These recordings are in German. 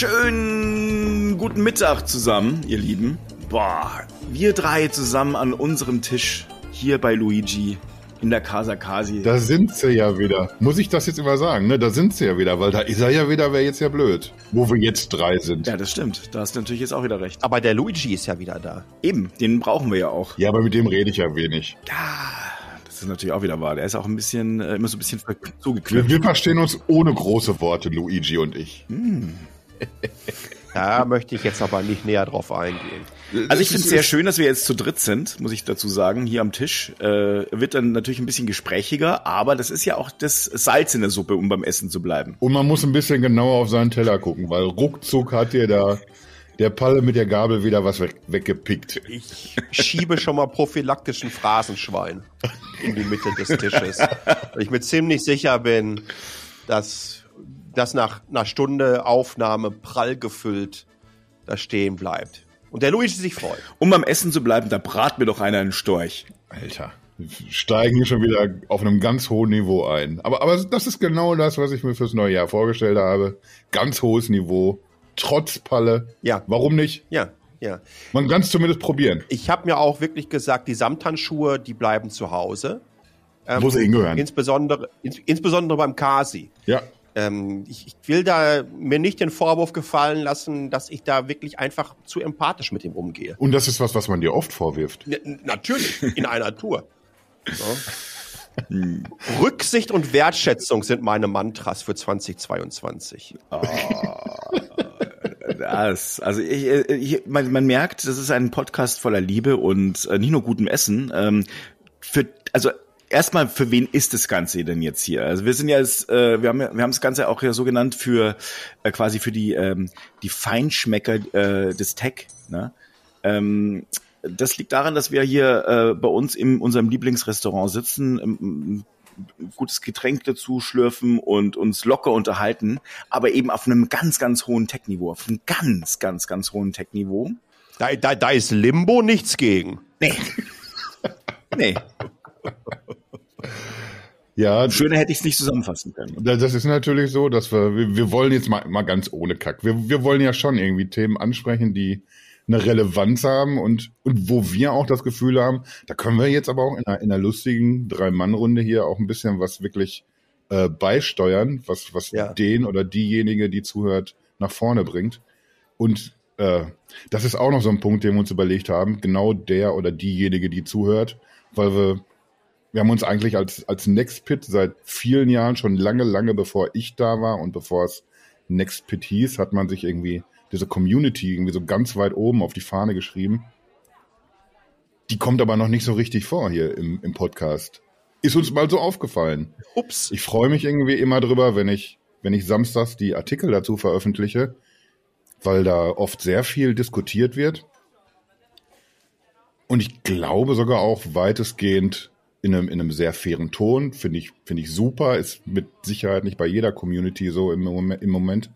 Schönen guten Mittag zusammen, ihr Lieben. Boah, wir drei zusammen an unserem Tisch hier bei Luigi in der Casa Kasi. Da sind sie ja wieder. Muss ich das jetzt immer sagen, ne? Da sind sie ja wieder, weil da ist er ja wieder, wäre jetzt ja blöd. Wo wir jetzt drei sind. Ja, das stimmt. Da hast du natürlich jetzt auch wieder recht. Aber der Luigi ist ja wieder da. Eben, den brauchen wir ja auch. Ja, aber mit dem rede ich ja wenig. Ja, das ist natürlich auch wieder wahr. Der ist auch ein bisschen, äh, immer so ein bisschen ver- Wir, zugeknüpft. wir verstehen uns ohne große Worte, Luigi und ich. Da möchte ich jetzt aber nicht näher drauf eingehen. Also ich finde es sehr schön, dass wir jetzt zu dritt sind, muss ich dazu sagen, hier am Tisch. Äh, wird dann natürlich ein bisschen gesprächiger, aber das ist ja auch das Salz in der Suppe, um beim Essen zu bleiben. Und man muss ein bisschen genauer auf seinen Teller gucken, weil ruckzuck hat dir da der Palle mit der Gabel wieder was weg, weggepickt. Ich schiebe schon mal prophylaktischen Phrasenschwein in die Mitte des Tisches. Weil ich mir ziemlich sicher bin, dass das nach einer Stunde Aufnahme prall gefüllt da stehen bleibt. Und der Luigi sich freut. Um beim Essen zu bleiben, da brat mir doch einer einen Storch. Alter. Wir Steigen hier schon wieder auf einem ganz hohen Niveau ein. Aber, aber das ist genau das, was ich mir fürs neue Jahr vorgestellt habe. Ganz hohes Niveau. Trotz Palle. Ja. Warum nicht? Ja, ja. Man kann es zumindest probieren. Ich habe mir auch wirklich gesagt, die Samthandschuhe, die bleiben zu Hause. Ähm, Wo sie hingehören. Insbesondere, ins, insbesondere beim Kasi. Ja. Ähm, ich, ich will da mir nicht den Vorwurf gefallen lassen, dass ich da wirklich einfach zu empathisch mit ihm umgehe. Und das ist was, was man dir oft vorwirft. N natürlich, in einer Tour. So. Rücksicht und Wertschätzung sind meine Mantras für 2022. Das, also ich, ich, man, man merkt, das ist ein Podcast voller Liebe und äh, nicht nur gutem Essen. Ähm, für, also erstmal, für wen ist das Ganze denn jetzt hier? Also wir sind ja, jetzt, äh, wir haben, ja- wir haben das Ganze auch ja so genannt für äh, quasi für die ähm, die Feinschmecker äh, des Tech. Ne? Ähm, das liegt daran, dass wir hier äh, bei uns in unserem Lieblingsrestaurant sitzen, ähm, ein gutes Getränk dazu schlürfen und uns locker unterhalten, aber eben auf einem ganz, ganz hohen Tech-Niveau, auf einem ganz, ganz, ganz hohen Tech-Niveau. Da, da, da ist Limbo nichts gegen. Nee. nee. Ja, Schöner hätte ich es nicht zusammenfassen können. Da- Das ist natürlich so, dass wir, wir, wir wollen jetzt mal, mal ganz ohne Kack. Wir, wir wollen ja schon irgendwie Themen ansprechen, die eine Relevanz haben und, und wo wir auch das Gefühl haben, da können wir jetzt aber auch in einer, in einer lustigen Drei-Mann-Runde hier auch ein bisschen was wirklich äh, beisteuern, was, was Ja. den oder diejenige, die zuhört, nach vorne bringt. Und äh, das ist auch noch so ein Punkt, den wir uns überlegt haben, genau der oder diejenige, die zuhört, weil wir wir haben uns eigentlich als, als Nextpit seit vielen Jahren, schon lange, lange bevor ich da war und bevor es Nextpit hieß, hat man sich irgendwie diese Community irgendwie so ganz weit oben auf die Fahne geschrieben. Die kommt aber noch nicht so richtig vor hier im, im Podcast. Ist uns mal so aufgefallen. Ups. Ich freue mich irgendwie immer drüber, wenn ich, wenn ich samstags die Artikel dazu veröffentliche, weil da oft sehr viel diskutiert wird. Und ich glaube sogar auch weitestgehend in einem, in einem sehr fairen Ton. Finde ich, finde ich super. Ist mit Sicherheit nicht bei jeder Community so im Moment. Im Moment.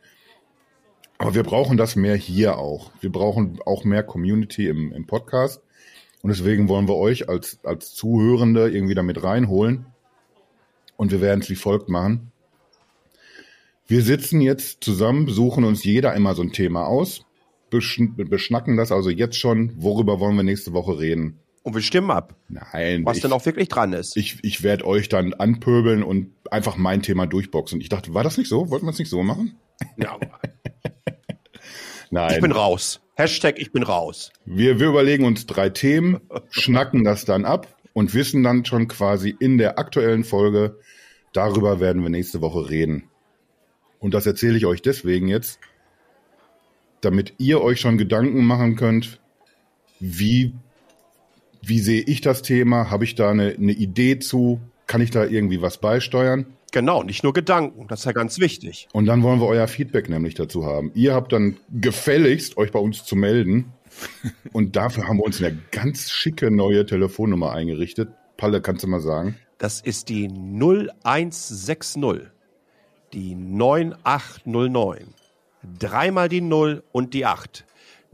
Aber wir brauchen das mehr hier auch. Wir brauchen auch mehr Community im, im Podcast. Und deswegen wollen wir euch als, als Zuhörende irgendwie damit reinholen. Und wir werden es wie folgt machen. Wir sitzen jetzt zusammen, suchen uns jeder immer so ein Thema aus, beschn beschnacken das also jetzt schon, worüber wollen wir nächste Woche reden. Und wir stimmen ab, Nein, was ich, denn auch wirklich dran ist. ich, ich werde euch dann anpöbeln und einfach mein Thema durchboxen. Ich dachte, war das nicht so? Wollten wir es nicht so machen? ja, Nein. ich bin raus. Hashtag ich bin raus. Wir, wir überlegen uns drei Themen, schnacken das dann ab und wissen dann schon quasi in der aktuellen Folge, darüber werden wir nächste Woche reden. Und das erzähle ich euch deswegen jetzt, damit ihr euch schon Gedanken machen könnt, wie, wie sehe ich das Thema? Habe ich da eine, eine Idee zu? Kann ich da irgendwie was beisteuern? Genau, nicht nur Gedanken, das ist ja ganz wichtig. Und dann wollen wir euer Feedback nämlich dazu haben. Ihr habt dann gefälligst, euch bei uns zu melden. Und dafür haben wir uns eine ganz schicke neue Telefonnummer eingerichtet. Palle, kannst du mal sagen? Das ist die 0160, die 9809. Dreimal die 0 und die 8.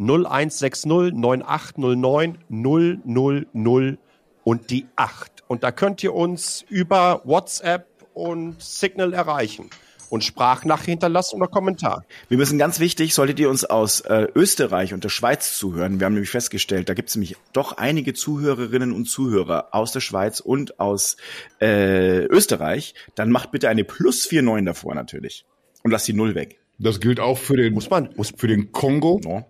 0160 9809 000 und die 8. Und da könnt ihr uns über WhatsApp und Signal erreichen. und Sprachnachricht hinterlassen oder Kommentar. Wir müssen ganz wichtig, solltet ihr uns aus äh, Österreich und der Schweiz zuhören, wir haben nämlich festgestellt, da gibt es nämlich doch einige Zuhörerinnen und Zuhörer aus der Schweiz und aus äh, Österreich, dann macht bitte eine plus 49 davor natürlich und lasst die Null weg. Das gilt auch für den, Muss man, muss, für den Kongo, No.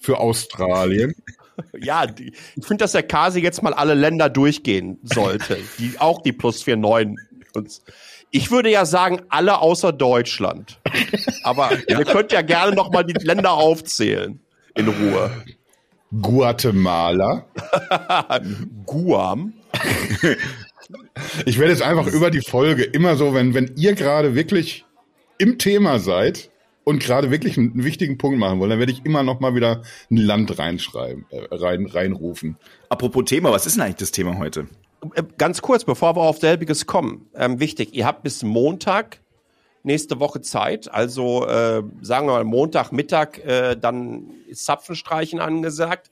Für Australien. ja, die, ich finde, dass der Kasi jetzt mal alle Länder durchgehen sollte, die auch die plus 49 uns. Ich würde ja sagen, alle außer Deutschland. Aber ihr könnt ja gerne noch mal die Länder aufzählen. In Ruhe. Guatemala. Guam. Ich werde jetzt einfach über die Folge immer so, wenn, wenn ihr gerade wirklich im Thema seid und gerade wirklich einen wichtigen Punkt machen wollt, dann werde ich immer noch mal wieder ein Land reinschreiben, äh, rein, reinrufen. Apropos Thema, was ist denn eigentlich das Thema heute? Äh, Ganz kurz, bevor wir auf selbiges kommen. Ähm, wichtig, ihr habt bis Montag nächste Woche Zeit. Also äh, sagen wir mal Montagmittag, äh, dann ist Zapfenstreichen angesagt,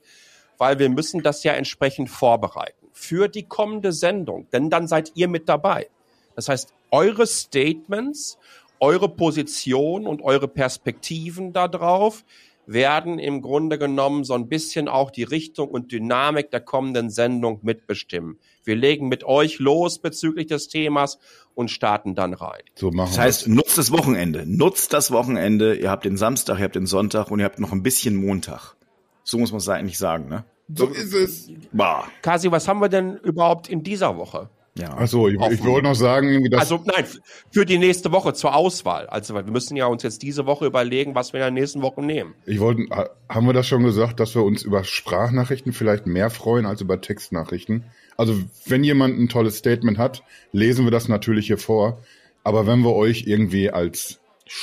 weil wir müssen das ja entsprechend vorbereiten für die kommende Sendung. Denn dann seid ihr mit dabei. Das heißt, eure Statements, eure Position und eure Perspektiven darauf werden im Grunde genommen so ein bisschen auch die Richtung und Dynamik der kommenden Sendung mitbestimmen. Wir legen mit euch los bezüglich des Themas und starten dann rein. So machen Das heißt, nutzt das Wochenende. Nutzt das Wochenende. Ihr habt den Samstag, ihr habt den Sonntag und ihr habt noch ein bisschen Montag. So muss man es eigentlich sagen, ne? wir. So ist es. Bah. Kasi, was haben wir denn überhaupt in dieser Woche? Ja. Achso, ich, ich wollte noch sagen, irgendwie, dass Also nein, für die nächste Woche zur Auswahl. Also wir müssen ja uns jetzt diese Woche überlegen, was wir in der nächsten Woche nehmen. Ich wollte, ha- haben wir das schon gesagt, dass wir uns über Sprachnachrichten vielleicht mehr freuen als über Textnachrichten? Also, wenn jemand ein tolles Statement hat, lesen wir das natürlich hier vor. Aber wenn wir euch irgendwie als,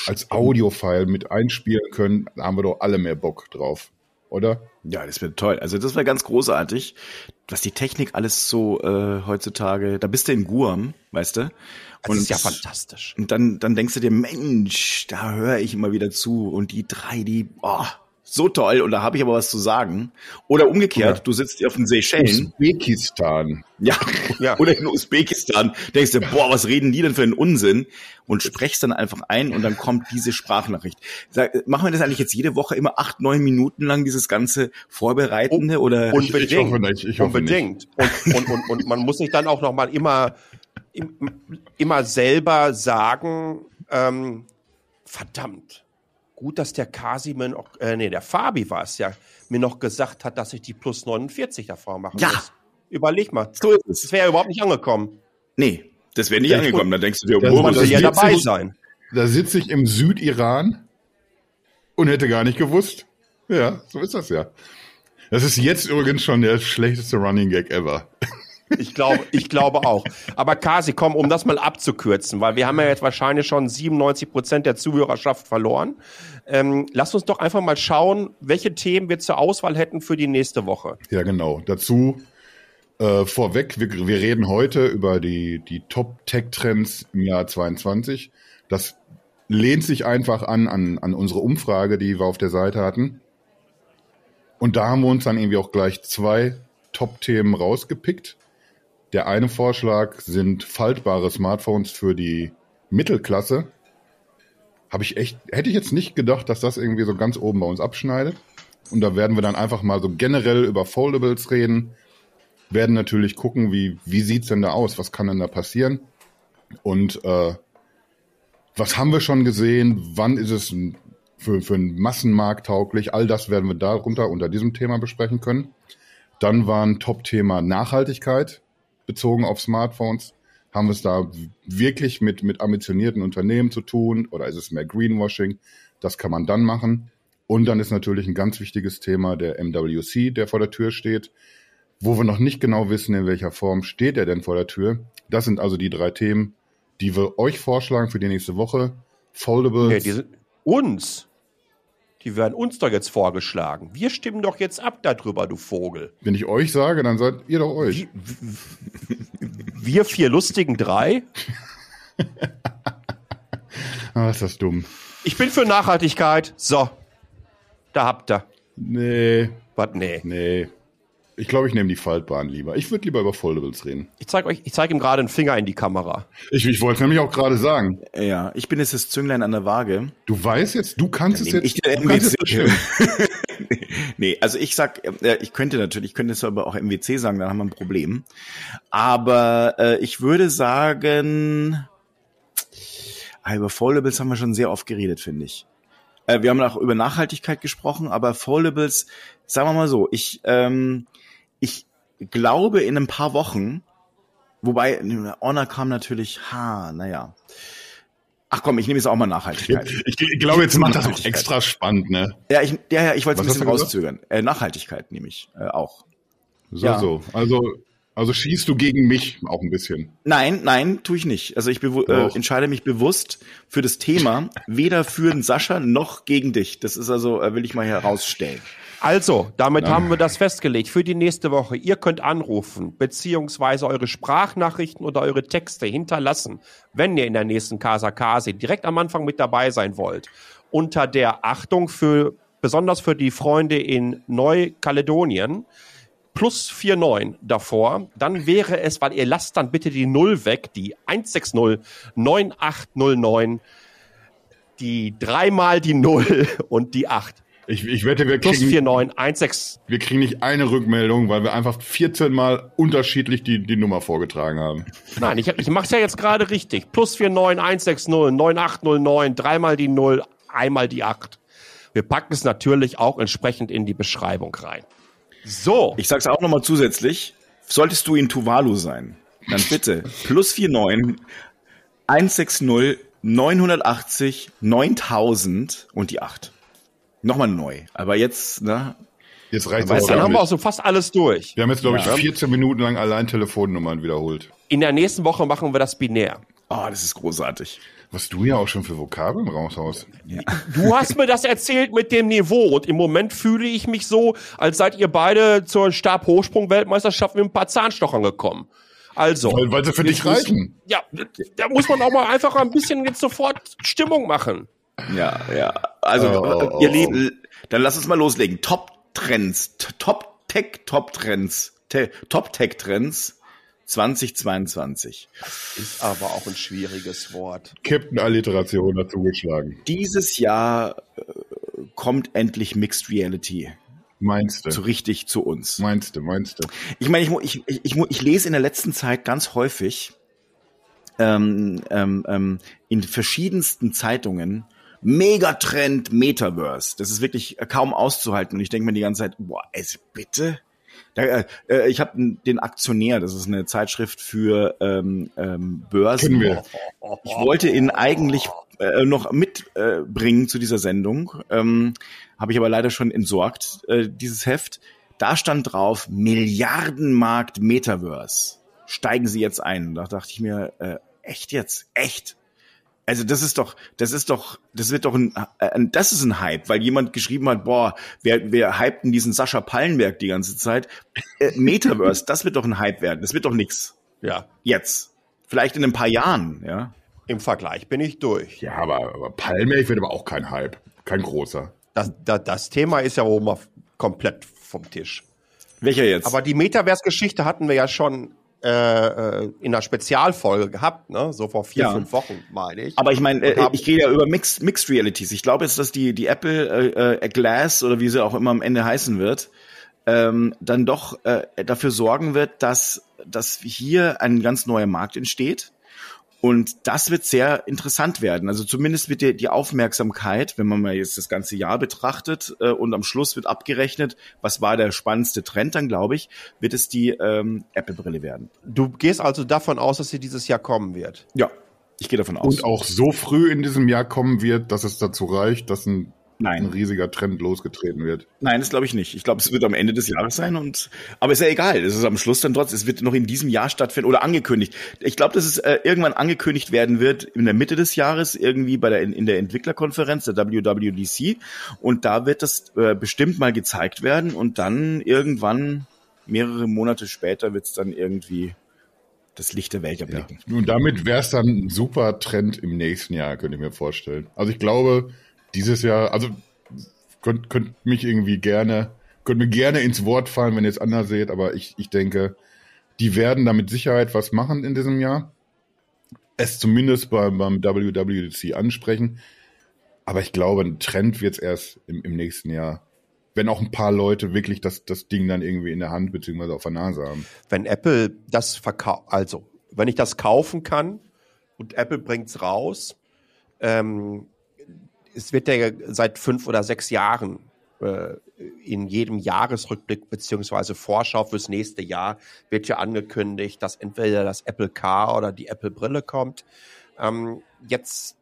als Audiofile mit einspielen können, haben wir doch alle mehr Bock drauf. Oder? Ja, das wird toll. Also das wäre ganz großartig, was die Technik alles so äh, heutzutage. Da bist du in Guam, weißt du? Das ist ja fantastisch. Und dann, dann denkst du dir, Mensch, da höre ich immer wieder zu. Und die drei, die, oh, so toll. Und da habe ich aber was zu sagen. Oder umgekehrt, Ja. du sitzt auf den Seychellen. Usbekistan. Ja. Ja. Oder in Usbekistan. Denkst du, boah, was reden die denn für einen Unsinn? Und sprechst dann einfach ein und dann kommt diese Sprachnachricht. Sag, machen wir das eigentlich jetzt jede Woche immer acht, neun Minuten lang, dieses ganze Vorbereitende? Oder Und- Ich, ich hoffe nicht. Ich hoffe nicht. Unbedingt. Und, und, und, und man muss sich dann auch noch mal immer, im- immer selber sagen, ähm, verdammt, gut, dass der Kasi mir noch, äh, nee, der Fabi war es ja, mir noch gesagt hat, dass ich die plus 49 davor machen Ja. muss. Überleg mal. so ist Das es. wäre ja überhaupt nicht angekommen. Nee, das wäre nicht Ja, angekommen. Da denkst du dir, das was Wollte ist ja das dabei jetzt- sein. Da sitze ich im Südiran und hätte gar nicht gewusst. Ja, so ist das ja. Das ist jetzt übrigens schon der schlechteste Running Gag ever. Ich glaube, ich glaube auch. Aber Kasi, komm, um das mal abzukürzen, weil wir haben ja jetzt wahrscheinlich schon 97 Prozent der Zuhörerschaft verloren. Ähm, lass uns doch einfach mal schauen, welche Themen wir zur Auswahl hätten für die nächste Woche. Ja, genau. Dazu äh, vorweg, wir, wir reden heute über die, die Top-Tech-Trends im Jahr 22. Das lehnt sich einfach an, an, an unsere Umfrage, die wir auf der Seite hatten. Und da haben wir uns dann irgendwie auch gleich zwei Top-Themen rausgepickt. Der eine Vorschlag sind faltbare Smartphones für die Mittelklasse. Habe ich echt, hätte ich jetzt nicht gedacht, dass das irgendwie so ganz oben bei uns abschneidet. Und da werden wir dann einfach mal so generell über Foldables reden. Werden natürlich gucken, wie, wie sieht's denn da aus? Was kann denn da passieren? Und äh, was haben wir schon gesehen? Wann ist es für, für einen Massenmarkt tauglich? All das werden wir darunter unter diesem Thema besprechen können. Dann war ein Top-Thema Nachhaltigkeit bezogen auf Smartphones. Haben wir es da wirklich mit, mit ambitionierten Unternehmen zu tun oder ist es mehr Greenwashing? Das kann man dann machen. Und dann ist natürlich ein ganz wichtiges Thema der MWC, der vor der Tür steht, wo wir noch nicht genau wissen, in welcher Form steht er denn vor der Tür. Das sind also die drei Themen, die wir euch vorschlagen für die nächste Woche. Foldables. Nee, die sind, uns. Die werden uns doch jetzt vorgeschlagen. Wir stimmen doch jetzt ab darüber, du Vogel. Wenn ich euch sage, dann seid ihr doch euch. Wir vier lustigen drei. Ah, ist das dumm. Ich bin für Nachhaltigkeit. So. Da habt ihr. Nee, Was? Nee. nee. Ich glaube, ich nehme die Faltbahn lieber. Ich würde lieber über Foldables reden. Ich zeige euch, ich zeige ihm gerade einen Finger in die Kamera. Ich, ich wollte es nämlich auch gerade sagen. Ja, ich bin jetzt das Zünglein an der Waage. Du weißt jetzt, du kannst es jetzt. ich du kannst es MWC. bestimmen. nee, also ich sag, äh, ich könnte natürlich, ich könnte es aber auch MWC sagen, dann haben wir ein Problem. Aber äh, ich würde sagen, ah, über Foldables haben wir schon sehr oft geredet, finde ich. Äh, wir haben auch über Nachhaltigkeit gesprochen, aber Foldables, sagen wir mal so, ich, ähm, ich glaube in ein paar Wochen, wobei Honor kam natürlich, ha, naja. Ach komm, ich nehme jetzt auch mal Nachhaltigkeit. Ich, ich glaube, jetzt macht das auch extra spannend, ne? Ja, ich, ja, ja, ich wollte es ein bisschen rauszögern. Äh, Nachhaltigkeit nehme ich äh, auch. So, Ja. so. Also, also schießt du gegen mich auch ein bisschen. Nein, nein, tue ich nicht. Also ich äh, entscheide mich bewusst für das Thema, weder für den Sascha noch gegen dich. Das ist also, äh, will ich mal herausstellen. Also, damit Ja. haben wir das festgelegt für die nächste Woche. Ihr könnt anrufen, beziehungsweise eure Sprachnachrichten oder eure Texte hinterlassen, wenn ihr in der nächsten Casa Kasi direkt am Anfang mit dabei sein wollt. Unter der Achtung für, besonders für die Freunde in Neukaledonien, plus 49 davor, dann wäre es, weil ihr lasst dann bitte die Null weg, die 160 9809, die dreimal die Null und die 8. Ich, ich wette, wir Plus kriegen, 49 16. wir kriegen nicht eine Rückmeldung, weil wir einfach 14 Mal unterschiedlich die, die Nummer vorgetragen haben. Nein, ich, ich mache es ja jetzt gerade richtig. Plus 49 160 9809, dreimal die 0, einmal die 8. Wir packen es natürlich auch entsprechend in die Beschreibung rein. So, Ich sag's auch nochmal zusätzlich. Solltest du in Tuvalu sein, dann bitte plus 49 160 980 9000 und die 8. Nochmal neu. Aber jetzt, ne? Jetzt reicht es dann haben wir auch so fast alles durch. Wir haben jetzt, glaube ich, Ja. 14 Minuten lang allein Telefonnummern wiederholt. In der nächsten Woche machen wir das binär. Oh, das ist großartig. Was du ja auch schon für Vokabeln raushaust. Du hast mir das erzählt mit dem Niveau und im Moment fühle ich mich so, als seid ihr beide zur Stabhochsprung-Weltmeisterschaft mit ein paar Zahnstochern gekommen. Also, Weil, weil sie für dich reichen. ja, da muss man auch mal einfach ein bisschen jetzt sofort Stimmung machen. Ja, ja. Also, Oh. ihr Lieben, dann lass uns mal loslegen. Top-Trends, T- Top-Tech, Top-Trends, Te- Top-Tech-Trends 2022. Ist aber auch ein schwieriges Wort. Captain Alliteration dazu geschlagen. Dieses Jahr äh, kommt endlich Mixed Reality Meinst so du? richtig zu uns. Meinst du, meinst du? Ich meine, ich, ich, ich, ich lese in der letzten Zeit ganz häufig ähm, ähm, ähm, in verschiedensten Zeitungen Megatrend Metaverse. Das ist wirklich kaum auszuhalten. Und ich denke mir die ganze Zeit, boah, es bitte? Da, äh, äh, ich habe den Aktionär, das ist eine Zeitschrift für ähm, ähm, Börsen. Ich wollte ihn eigentlich äh, noch mitbringen äh, zu dieser Sendung, ähm, habe ich aber leider schon entsorgt, äh, dieses Heft. Da stand drauf, Milliardenmarkt Metaverse. Steigen Sie jetzt ein. Da dachte ich mir, äh, echt jetzt? Echt? Also das ist doch, das ist doch, das wird doch ein, äh, ein das ist ein Hype, weil jemand geschrieben hat, boah, wer, wer hypten diesen Sascha Pallenberg die ganze Zeit? Äh, Metaverse, das wird doch ein Hype werden. Das wird doch nix. Ja, Jetzt. Vielleicht in ein paar Jahren, ja. im Vergleich bin ich durch. Ja, aber, aber Palmilch wird aber auch kein Hype. Kein großer. Das, das, das Thema ist ja wohl mal komplett vom Tisch. Welcher jetzt? Aber die Metaverse-Geschichte hatten wir ja schon äh, äh, in einer Spezialfolge gehabt, ne? So vor vier, Ja. fünf Wochen, meine ich. Aber ich meine, äh, ich gehe ja über Mixed, Mixed Realities. Ich glaube jetzt, dass die, die Apple äh, äh, Glass oder wie sie auch immer am Ende heißen wird, ähm, dann doch äh, dafür sorgen wird, dass, dass hier ein ganz neuer Markt entsteht. Und das wird sehr interessant werden. Also zumindest wird die, die Aufmerksamkeit, wenn man mal jetzt das ganze Jahr betrachtet äh, und am Schluss wird abgerechnet, was war der spannendste Trend, dann glaube ich, wird es die ähm, Apple-Brille werden. Du gehst also davon aus, dass sie dieses Jahr kommen wird. Ja, ich gehe davon aus. Und auch so früh in diesem Jahr kommen wird, dass es dazu reicht, dass ein, ein Nein. riesiger Trend losgetreten wird. Nein, das glaube ich nicht. Ich glaube, es wird am Ende des Jahres sein und aber ist ja egal. Es ist am Schluss dann trotzdem. Es wird noch in diesem Jahr stattfinden oder angekündigt. Ich glaube, dass es äh, irgendwann angekündigt werden wird in der Mitte des Jahres irgendwie bei der in, in der Entwicklerkonferenz der WWDC und da wird das äh, bestimmt mal gezeigt werden und dann irgendwann mehrere Monate später wird es dann irgendwie das Licht der Welt Ja. erblicken. Und damit wäre es dann ein super Trend im nächsten Jahr, könnte ich mir vorstellen. Also ich glaube, dieses Jahr, also könnt, könnt mich irgendwie gerne könnt mir gerne ins Wort fallen, wenn ihr es anders seht, aber ich, ich denke, die werden da mit Sicherheit was machen in diesem Jahr. Es zumindest beim, beim WWDC ansprechen. Aber ich glaube, ein Trend wird es erst im, im nächsten Jahr wenn auch ein paar Leute wirklich das, das Ding dann irgendwie in der Hand beziehungsweise auf der Nase haben. Wenn Apple das verkauft, also wenn ich das kaufen kann und Apple bringt's raus, ähm, es wird ja seit fünf oder sechs Jahren äh, in jedem Jahresrückblick beziehungsweise Vorschau fürs nächste Jahr wird ja angekündigt, dass entweder das Apple Car oder die Apple Brille kommt. Ähm, jetzt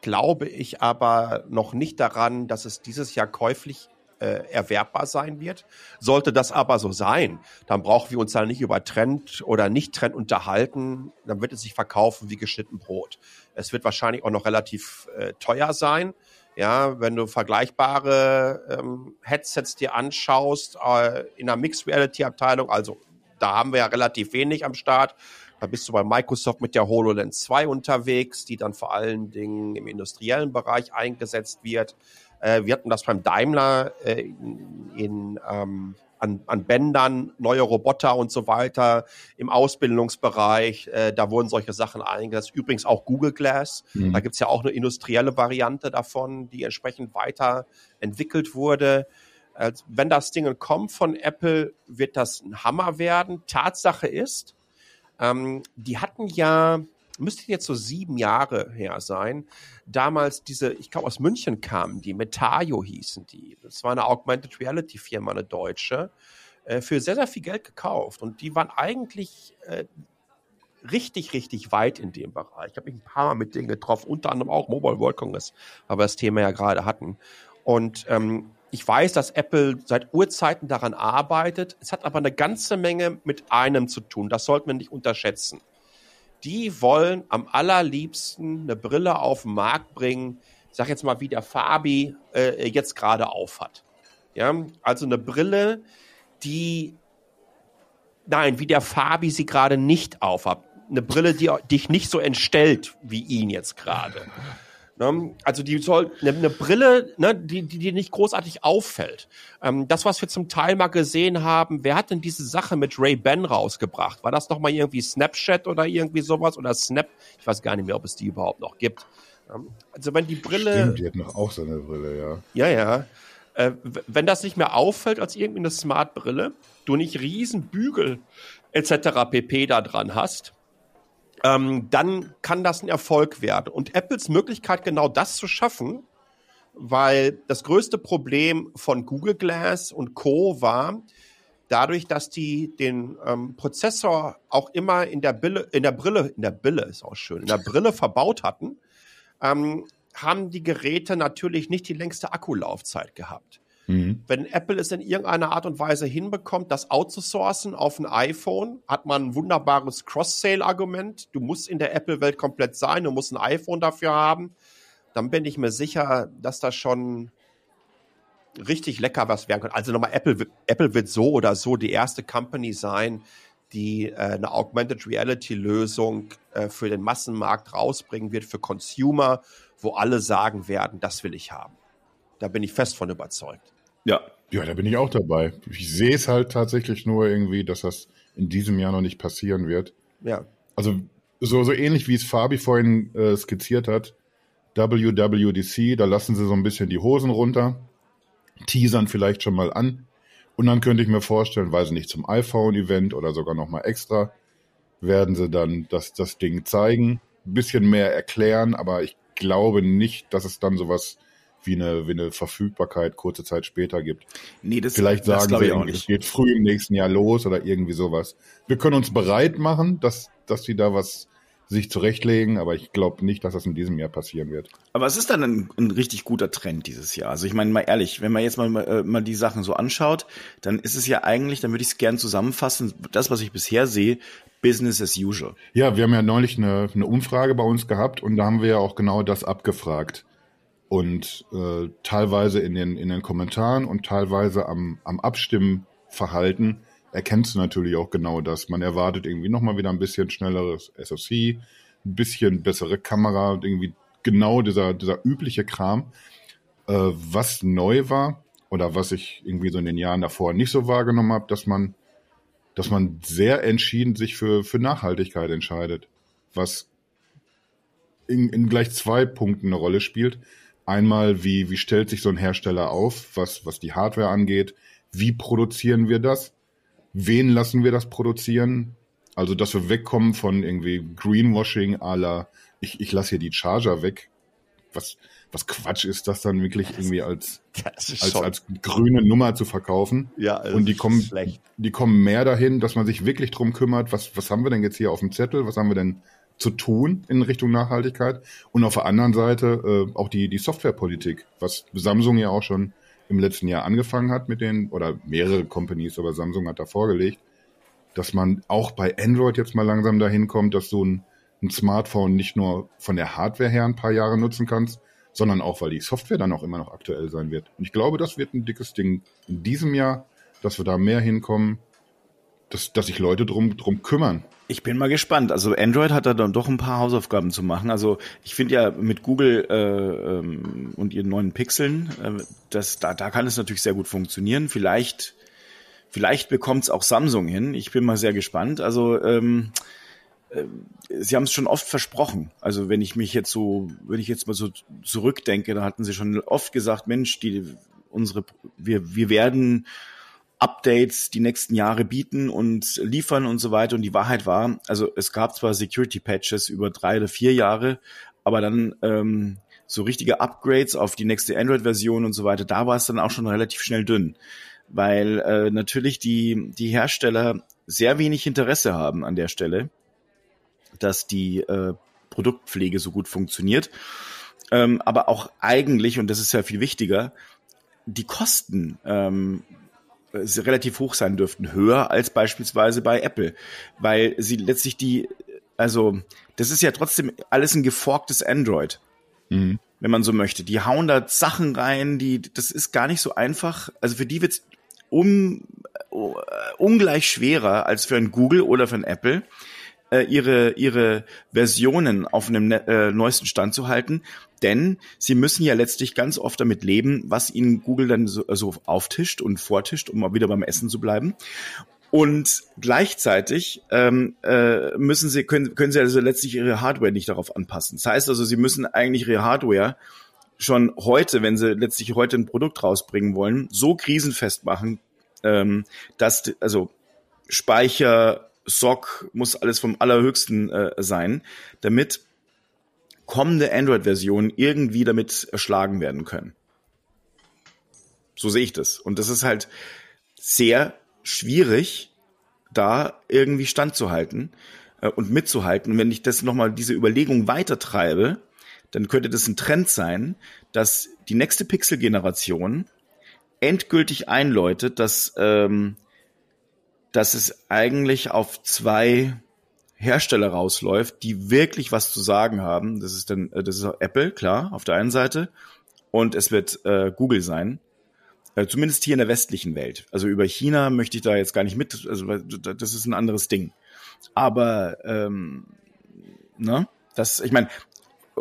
glaube ich aber noch nicht daran, dass es dieses Jahr käuflich äh, erwerbbar sein wird. Sollte das aber so sein, dann brauchen wir uns da nicht über Trend oder Nicht-Trend unterhalten. Dann wird es sich verkaufen wie geschnitten Brot. Es wird wahrscheinlich auch noch relativ äh, teuer sein. Ja, wenn du vergleichbare ähm, Headsets dir anschaust äh, in der Mixed Reality Abteilung, also da haben wir ja relativ wenig am Start. Da bist du bei Microsoft mit der HoloLens 2 unterwegs, die dann vor allen Dingen im industriellen Bereich eingesetzt wird. Äh, wir hatten das beim Daimler äh, in, in ähm, an, an Bändern, neue Roboter und so weiter im Ausbildungsbereich. Äh, da wurden solche Sachen eingesetzt. Übrigens auch Google Glass. Mhm. Da gibt's ja auch eine industrielle Variante davon, die entsprechend weiterentwickelt wurde. Äh, wenn das Ding kommt von Apple, wird das ein Hammer werden. Tatsache ist, ähm, die hatten ja müsste jetzt so sieben Jahre her sein. Damals diese, ich glaube aus München kamen die, Metaio hießen die. Das war eine Augmented Reality Firma, eine deutsche, äh, für sehr, sehr viel Geld gekauft. Und die waren eigentlich äh, richtig, richtig weit in dem Bereich. Ich habe mich ein paar Mal mit denen getroffen, unter anderem auch Mobile World Congress, weil wir das Thema ja gerade hatten. Und ähm, ich weiß, dass Apple seit Urzeiten daran arbeitet. Es hat aber eine ganze Menge mit einem zu tun. Das sollten wir nicht unterschätzen die wollen am allerliebsten eine Brille auf den Markt bringen, ich sag jetzt mal, wie der Fabi äh, jetzt gerade aufhat. Ja, also eine Brille, die, nein, wie der Fabi sie gerade nicht aufhat. Eine Brille, die dich nicht so entstellt wie ihn jetzt gerade. Ne? Also die soll eine, eine Brille, ne, die, die dir nicht großartig auffällt. Ähm, das, was wir zum Teil mal gesehen haben, wer hat denn diese Sache mit Ray Ben rausgebracht? War das noch mal irgendwie Snapchat oder irgendwie sowas oder Snap? Ich weiß gar nicht mehr, ob es die überhaupt noch gibt. Ähm, also wenn die Brille, Stimmt, die hat noch auch so eine Brille, ja. Ja, ja. Äh, wenn das nicht mehr auffällt als irgendwie eine Smart-Brille, du nicht riesen Bügel etc. pp da dran hast, ähm, dann kann das ein Erfolg werden. Und Apples Möglichkeit, genau das zu schaffen, weil das größte Problem von Google Glass und Co. war, dadurch, dass die den ähm, Prozessor auch immer in der Brille, in der Brille, in der Brille ist auch schön, in der Brille verbaut hatten, ähm, haben die Geräte natürlich nicht die längste Akkulaufzeit gehabt. Mhm. Wenn Apple es in irgendeiner Art und Weise hinbekommt, das outzusourcen auf ein iPhone, hat man ein wunderbares Cross-Sale-Argument. Du musst in der Apple-Welt komplett sein, du musst ein iPhone dafür haben. Dann bin ich mir sicher, dass das schon richtig lecker was werden kann. Also nochmal, Apple, Apple wird so oder so die erste Company sein, die äh, eine Augmented Reality Lösung äh, für den Massenmarkt rausbringen wird, für Consumer, wo alle sagen werden, das will ich haben. Da bin ich fest von überzeugt. Ja. Ja, da bin ich auch dabei. Ich sehe es halt tatsächlich nur irgendwie, dass das in diesem Jahr noch nicht passieren wird. Ja. Also so, so ähnlich wie es Fabi vorhin äh, skizziert hat, WWDC, da lassen sie so ein bisschen die Hosen runter, teasern vielleicht schon mal an. Und dann könnte ich mir vorstellen, weil sie nicht zum iPhone-Event oder sogar nochmal extra, werden sie dann das, das Ding zeigen, ein bisschen mehr erklären, aber ich glaube nicht, dass es dann sowas wie eine, wie eine Verfügbarkeit kurze Zeit später gibt. Nee, das, Vielleicht sagen das sie, es geht früh im nächsten Jahr los oder irgendwie sowas. Wir können uns bereit machen, dass, dass die da was sich zurechtlegen, aber ich glaube nicht, dass das in diesem Jahr passieren wird. Aber es ist dann ein, ein richtig guter Trend dieses Jahr. Also ich meine mal ehrlich, wenn man jetzt mal, äh, mal die Sachen so anschaut, dann ist es ja eigentlich, dann würde ich es gern zusammenfassen, das, was ich bisher sehe, Business as usual. Ja, wir haben ja neulich eine, eine Umfrage bei uns gehabt und da haben wir ja auch genau das abgefragt. Und äh, teilweise in den, in den Kommentaren und teilweise am, am Abstimmverhalten erkennst du natürlich auch genau das. Man erwartet irgendwie nochmal wieder ein bisschen schnelleres SoC, ein bisschen bessere Kamera und irgendwie genau dieser, dieser übliche Kram. Äh, was neu war oder was ich irgendwie so in den Jahren davor nicht so wahrgenommen habe, dass man, dass man sehr entschieden sich für, für Nachhaltigkeit entscheidet, was in, in gleich zwei Punkten eine Rolle spielt. Einmal, wie, wie stellt sich so ein Hersteller auf, was, was die Hardware angeht? Wie produzieren wir das? Wen lassen wir das produzieren? Also, dass wir wegkommen von irgendwie Greenwashing la, ich, ich lasse hier die Charger weg. Was, was Quatsch ist, das dann wirklich irgendwie als, als, als grüne Nummer zu verkaufen. Ja, also und die kommen, schlecht. die kommen mehr dahin, dass man sich wirklich drum kümmert, was, was haben wir denn jetzt hier auf dem Zettel? Was haben wir denn zu tun in Richtung Nachhaltigkeit? Und auf der anderen Seite äh, auch die, die Softwarepolitik, was Samsung ja auch schon im letzten Jahr angefangen hat mit den, oder mehrere Companies, aber Samsung hat da vorgelegt, dass man auch bei Android jetzt mal langsam dahin kommt, dass du ein, ein Smartphone nicht nur von der Hardware her ein paar Jahre nutzen kannst, sondern auch, weil die Software dann auch immer noch aktuell sein wird. Und ich glaube, das wird ein dickes Ding in diesem Jahr, dass wir da mehr hinkommen, dass, dass sich Leute drum, drum kümmern. Ich bin mal gespannt. Also Android hat da dann doch ein paar Hausaufgaben zu machen. Also ich finde ja mit Google äh, ähm, und ihren neuen Pixeln, äh, das, da, da kann es natürlich sehr gut funktionieren. Vielleicht, vielleicht bekommt es auch Samsung hin. Ich bin mal sehr gespannt. Also ähm, äh, Sie haben es schon oft versprochen. Also wenn ich mich jetzt so, wenn ich jetzt mal so zurückdenke, da hatten Sie schon oft gesagt, Mensch, die unsere, wir, wir werden Updates die nächsten Jahre bieten und liefern und so weiter. Und die Wahrheit war, also es gab zwar Security Patches über drei oder vier Jahre, aber dann ähm, so richtige Upgrades auf die nächste Android-Version und so weiter, da war es dann auch schon relativ schnell dünn, weil äh, natürlich die die Hersteller sehr wenig Interesse haben an der Stelle, dass die äh, Produktpflege so gut funktioniert. Ähm, aber auch eigentlich, und das ist ja viel wichtiger, die Kosten ähm, relativ hoch sein dürften, höher als beispielsweise bei Apple, weil sie letztlich die, also das ist ja trotzdem alles ein geforktes Android, mhm. wenn man so möchte. Die hauen da Sachen rein, die, das ist gar nicht so einfach. Also für die wird's um, uh, ungleich schwerer als für ein Google oder für ein Apple äh, ihre ihre Versionen auf einem äh, neuesten Stand zu halten, denn sie müssen ja letztlich ganz oft damit leben, was ihnen Google dann so, so auftischt und vortischt, um mal wieder beim Essen zu bleiben. Und gleichzeitig ähm, äh, müssen sie, können, können sie also letztlich ihre Hardware nicht darauf anpassen. Das heißt also, sie müssen eigentlich ihre Hardware schon heute, wenn sie letztlich heute ein Produkt rausbringen wollen, so krisenfest machen, ähm, dass also Speicher, SOC muss alles vom allerhöchsten äh, sein, damit kommende Android-Versionen irgendwie damit erschlagen werden können. So sehe ich das. Und das ist halt sehr schwierig, da irgendwie standzuhalten äh, und mitzuhalten. Und wenn ich das nochmal diese Überlegung weitertreibe, dann könnte das ein Trend sein, dass die nächste Pixel-Generation endgültig einläutet, dass, ähm, dass es eigentlich auf zwei Hersteller rausläuft, die wirklich was zu sagen haben. Das ist dann, äh, das ist Apple, klar, auf der einen Seite. Und es wird äh, Google sein. Äh, zumindest hier in der westlichen Welt. Also über China möchte ich da jetzt gar nicht mit, also das ist ein anderes Ding. Aber ähm, ne, das, ich meine,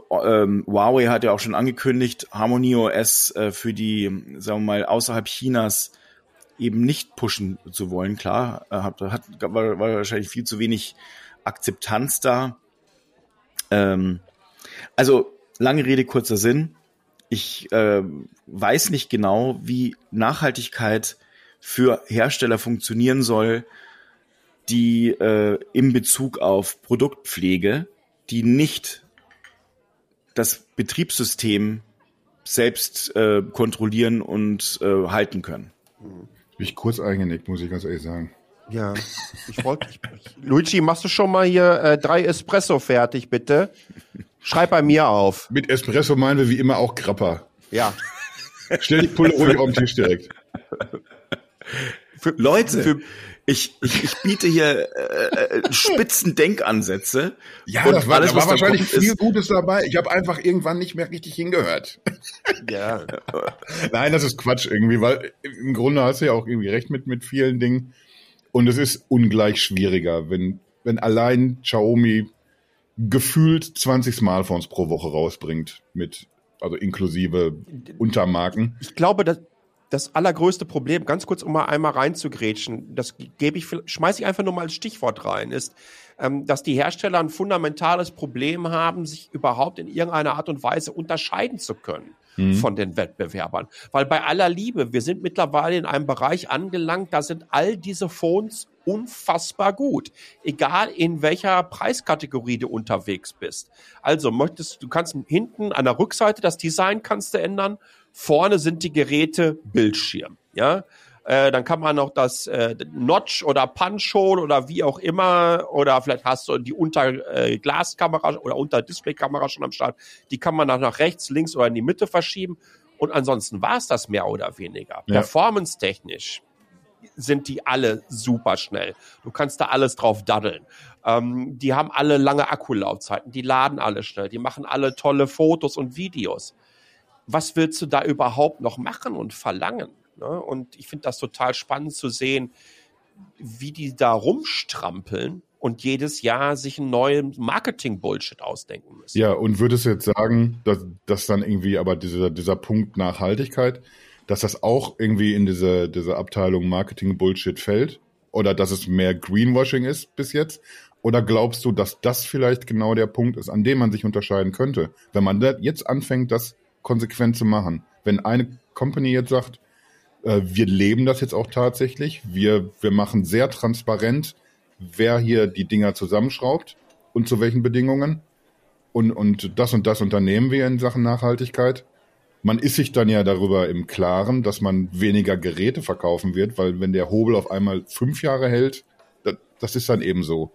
ähm, Huawei hat ja auch schon angekündigt, Harmony OS äh, für die, sagen wir mal, außerhalb Chinas eben nicht pushen zu wollen. Klar, äh, hat, hat war, war wahrscheinlich viel zu wenig Akzeptanz da. Ähm, also lange Rede, kurzer Sinn. Ich äh, weiß nicht genau, wie Nachhaltigkeit für Hersteller funktionieren soll, die äh, im Bezug auf Produktpflege, die nicht das Betriebssystem selbst äh, kontrollieren und äh, halten können. Bin ich kurz eingenickt, muss ich ganz ehrlich sagen. Ja, ich wollte. Luigi, machst du schon mal hier äh, drei Espresso fertig, bitte? Schreib bei mir auf. Mit Espresso meinen wir wie immer auch Grappa. Ja. Stell die Pulle ruhig auf den Tisch direkt. Für, Leute, für, ich, ich, ich biete hier äh, äh spitzen Denkansätze. Ja, und das war, alles, da war wahrscheinlich viel ist, Gutes dabei. Ich habe einfach irgendwann nicht mehr richtig hingehört. Ja. Nein, das ist Quatsch irgendwie, weil im Grunde hast du ja auch irgendwie recht mit, mit vielen Dingen. Und es ist ungleich schwieriger, wenn, wenn allein Xiaomi gefühlt 20 Smartphones pro Woche rausbringt mit, also inklusive Untermarken. Ich glaube, dass, das allergrößte Problem, ganz kurz um mal einmal reinzugrätschen, das gebe ich, schmeiße ich einfach nur mal als Stichwort rein, ist, ähm, dass die Hersteller ein fundamentales Problem haben, sich überhaupt in irgendeiner Art und Weise unterscheiden zu können mhm. von den Wettbewerbern. Weil bei aller Liebe, wir sind mittlerweile in einem Bereich angelangt, da sind all diese Phones unfassbar gut. Egal in welcher Preiskategorie du unterwegs bist. Also möchtest, du kannst hinten an der Rückseite das Design kannst du ändern. Vorne sind die Geräte Bildschirm. Ja, äh, dann kann man noch das äh, Notch oder Punch-Hole oder wie auch immer oder vielleicht hast du die Unterglaskamera äh, oder Unter-Display-Kamera schon am Start. Die kann man dann nach rechts, links oder in die Mitte verschieben. Und ansonsten war es das mehr oder weniger. Ja. Performance-technisch sind die alle super schnell. Du kannst da alles drauf daddeln. Ähm, die haben alle lange Akkulaufzeiten, die laden alle schnell, die machen alle tolle Fotos und Videos. Was willst du da überhaupt noch machen und verlangen? Ne? Und ich finde das total spannend zu sehen, wie die da rumstrampeln und jedes Jahr sich einen neuen Marketing-Bullshit ausdenken müssen. Ja, und würdest du jetzt sagen, dass, dass dann irgendwie aber dieser, dieser Punkt Nachhaltigkeit, dass das auch irgendwie in diese, diese Abteilung Marketing-Bullshit fällt? Oder dass es mehr Greenwashing ist bis jetzt? Oder glaubst du, dass das vielleicht genau der Punkt ist, an dem man sich unterscheiden könnte? Wenn man jetzt anfängt, das konsequent zu machen. Wenn eine Company jetzt sagt, wir leben das jetzt auch tatsächlich. Wir, wir machen sehr transparent, wer hier die Dinger zusammenschraubt und zu welchen Bedingungen. Und, und das und das unternehmen wir in Sachen Nachhaltigkeit. Man ist sich dann ja darüber im Klaren, dass man weniger Geräte verkaufen wird, weil wenn der Hobel auf einmal fünf Jahre hält, das, das ist dann eben so.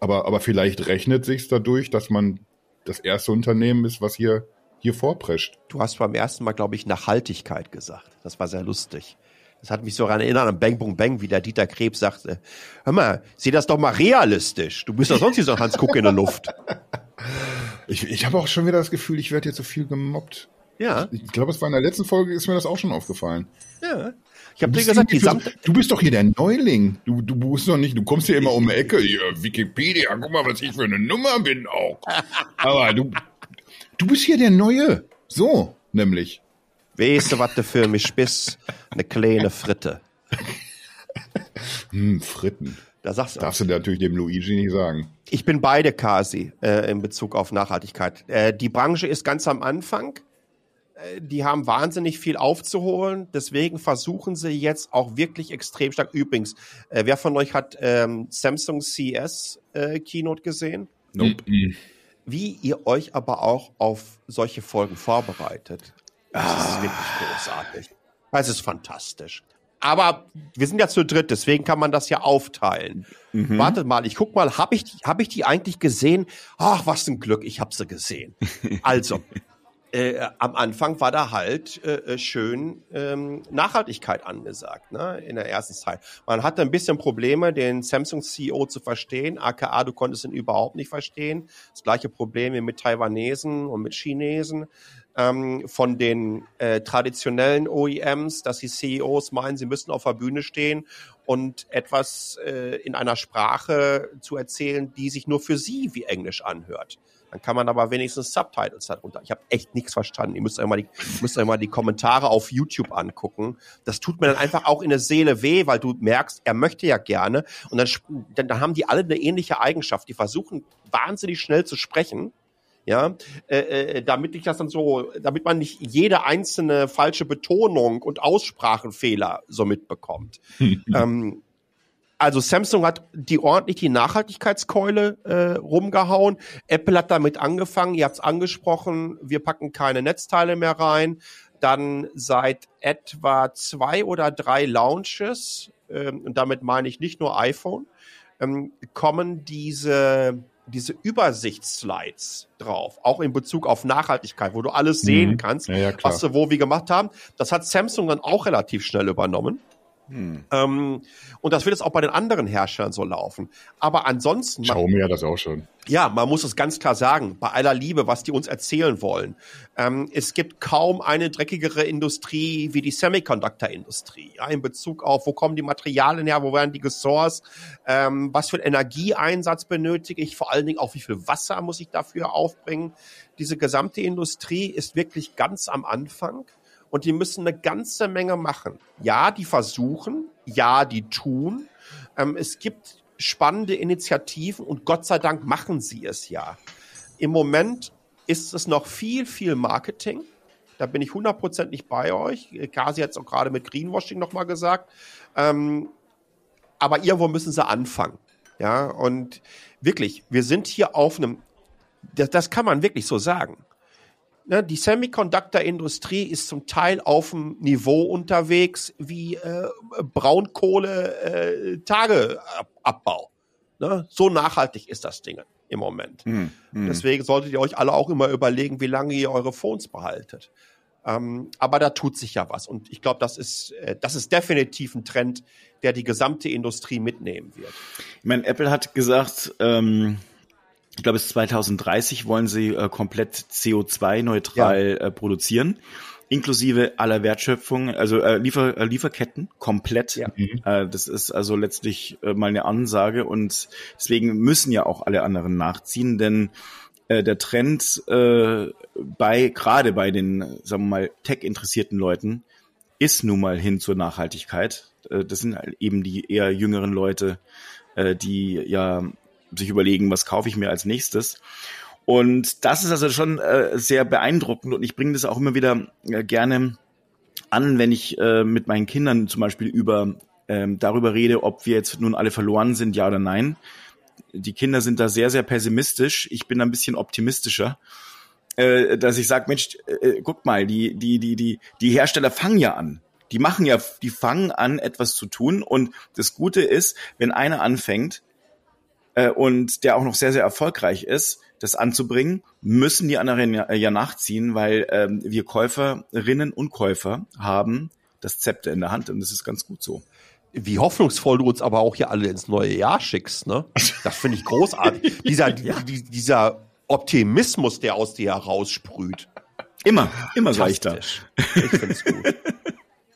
Aber, aber vielleicht rechnet sich's dadurch, dass man das erste Unternehmen ist, was hier hier vorprescht. Du hast beim ersten Mal, glaube ich, Nachhaltigkeit gesagt. Das war sehr lustig. Das hat mich so daran erinnert an Bang Boom Bang, wie der Dieter Krebs sagte, hör mal, sieh das doch mal realistisch. Du bist doch sonst wie so Hans Kuck in der Luft. Ich, ich habe auch schon wieder das Gefühl, ich werde jetzt so viel gemobbt. Ja. Ich, ich glaube, es war in der letzten Folge, ist mir das auch schon aufgefallen. Ja. Ich habe dir gesagt, die Samt du bist doch hier der Neuling. Du, du bist doch nicht, du kommst hier immer um die Ecke. Hier, Wikipedia, guck mal, was ich für eine Nummer bin auch. Aber du, Du bist hier der Neue. So, nämlich. Weißt du, was du für mich bist? Eine kleine Fritte. hm, Fritten. Da sagst du. Darfst du natürlich dem Luigi nicht sagen. Ich bin beide quasi äh, in Bezug auf Nachhaltigkeit. Äh, die Branche ist ganz am Anfang. Äh, die haben wahnsinnig viel aufzuholen. Deswegen versuchen sie jetzt auch wirklich extrem stark. Übrigens, äh, wer von euch hat ähm, Samsung CS äh, Keynote gesehen? Nope. Mm -mm wie ihr euch aber auch auf solche Folgen vorbereitet. Das ah. ist wirklich großartig. Es ist fantastisch. Aber wir sind ja zu dritt, deswegen kann man das ja aufteilen. Mhm. Wartet mal, ich guck mal, habe ich, hab ich die eigentlich gesehen? Ach, was ein Glück, ich habe sie gesehen. Also, äh, am Anfang war da halt äh, schön ähm, Nachhaltigkeit angesagt, ne, in der ersten Zeit. Man hatte ein bisschen Probleme, den Samsung-CEO zu verstehen, aka du konntest ihn überhaupt nicht verstehen. Das gleiche Problem wie mit Taiwanesen und mit Chinesen. Ähm, von den äh, traditionellen OEMs, dass die CEOs meinen, sie müssen auf der Bühne stehen und etwas äh, in einer Sprache zu erzählen, die sich nur für sie wie Englisch anhört. Dann kann man aber wenigstens Subtitles darunter. Ich habe echt nichts verstanden. Ihr müsst euch, mal die, müsst euch mal die Kommentare auf YouTube angucken. Das tut mir dann einfach auch in der Seele weh, weil du merkst, er möchte ja gerne. Und dann, dann, dann haben die alle eine ähnliche Eigenschaft. Die versuchen wahnsinnig schnell zu sprechen ja, äh, äh, damit ich das dann so, damit man nicht jede einzelne falsche Betonung und Aussprachenfehler so mitbekommt. ähm, also Samsung hat die ordentlich die Nachhaltigkeitskeule äh, rumgehauen. Apple hat damit angefangen, ihr habt es angesprochen, wir packen keine Netzteile mehr rein. Dann seit etwa zwei oder drei Launches, ähm, und damit meine ich nicht nur iPhone, ähm, kommen diese diese Übersichtsslides drauf, auch in Bezug auf Nachhaltigkeit, wo du alles sehen mhm. kannst, ja, ja, was sie wo wie gemacht haben. Das hat Samsung dann auch relativ schnell übernommen. Hm. Ähm, und das wird jetzt auch bei den anderen Herstellern so laufen. Aber ansonsten. Xiaomi ja das auch schon. Ja, man muss es ganz klar sagen, bei aller Liebe, was die uns erzählen wollen. Ähm, es gibt kaum eine dreckigere Industrie wie die Semiconductor-Industrie. Ja, in Bezug auf, wo kommen die Materialien her, wo werden die gesourced, ähm, was für einen Energieeinsatz benötige ich, vor allen Dingen auch wie viel Wasser muss ich dafür aufbringen. Diese gesamte Industrie ist wirklich ganz am Anfang und die müssen eine ganze Menge machen. Ja, die versuchen, ja, die tun. Ähm, es gibt spannende Initiativen und Gott sei Dank machen sie es ja. Im Moment ist es noch viel, viel Marketing. Da bin ich hundertprozentig bei euch. Kasi hat es auch gerade mit Greenwashing nochmal gesagt. Ähm, aber irgendwo müssen sie anfangen. Ja, und wirklich, wir sind hier auf einem, das, das kann man wirklich so sagen. Ne, die Semiconductor-Industrie ist zum Teil auf dem Niveau unterwegs wie äh, Braunkohle-Tageabbau. Äh, ne? So nachhaltig ist das Ding im Moment. Hm, hm. Deswegen solltet ihr euch alle auch immer überlegen, wie lange ihr eure Phones behaltet. Ähm, aber da tut sich ja was. Und ich glaube, das ist, äh, das ist definitiv ein Trend, der die gesamte Industrie mitnehmen wird. Ich meine, Apple hat gesagt, ähm, ich glaube, bis 2030 wollen sie äh, komplett CO2-neutral ja. äh, produzieren, inklusive aller Wertschöpfung, also äh, Liefer, äh, Lieferketten komplett. Ja. Mhm. Äh, das ist also letztlich äh, mal eine Ansage und deswegen müssen ja auch alle anderen nachziehen, denn äh, der Trend äh, bei gerade bei den, sagen wir mal, tech-interessierten Leuten ist nun mal hin zur Nachhaltigkeit. Äh, das sind halt eben die eher jüngeren Leute, äh, die ja sich überlegen, was kaufe ich mir als nächstes. Und das ist also schon äh, sehr beeindruckend und ich bringe das auch immer wieder äh, gerne an, wenn ich äh, mit meinen Kindern zum Beispiel über ähm, darüber rede, ob wir jetzt nun alle verloren sind, ja oder nein die Kinder sind da sehr, sehr pessimistisch. Ich bin ein bisschen optimistischer, äh, dass ich sage, Mensch, äh, äh, guck mal, die, die, die, die, die Hersteller fangen ja an. Die machen ja, die fangen an, etwas zu tun. Und das Gute ist, wenn einer anfängt äh, und der auch noch sehr, sehr erfolgreich ist, das anzubringen, müssen die anderen ja, ja nachziehen, weil ähm, wir Käuferinnen und Käufer haben das Zepter in der Hand und das ist ganz gut so wie hoffnungsvoll du uns aber auch hier alle ins neue Jahr schickst, ne? Das finde ich großartig. dieser, ja. die, dieser Optimismus, der aus dir heraussprüht. Immer, immer ich da. Ich finde es gut.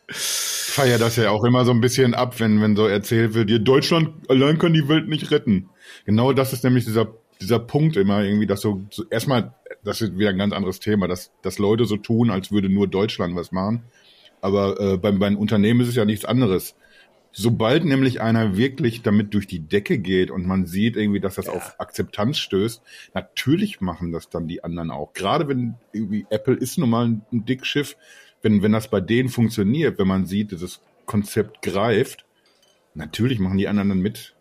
Feier das ja auch immer so ein bisschen ab, wenn, wenn so erzählt wird, ihr Deutschland allein kann die Welt nicht retten. Genau das ist nämlich dieser, dieser Punkt immer irgendwie, dass so, so erstmal, das ist wieder ein ganz anderes Thema, dass, dass Leute so tun, als würde nur Deutschland was machen. Aber äh, beim, beim Unternehmen ist es ja nichts anderes Sobald nämlich einer wirklich damit durch die Decke geht und man sieht irgendwie, dass das ja. auf Akzeptanz stößt, natürlich machen das dann die anderen auch. Gerade wenn irgendwie Apple ist nun mal ein Dickschiff, wenn, wenn das bei denen funktioniert, wenn man sieht, dass das Konzept greift, natürlich machen die anderen dann mit.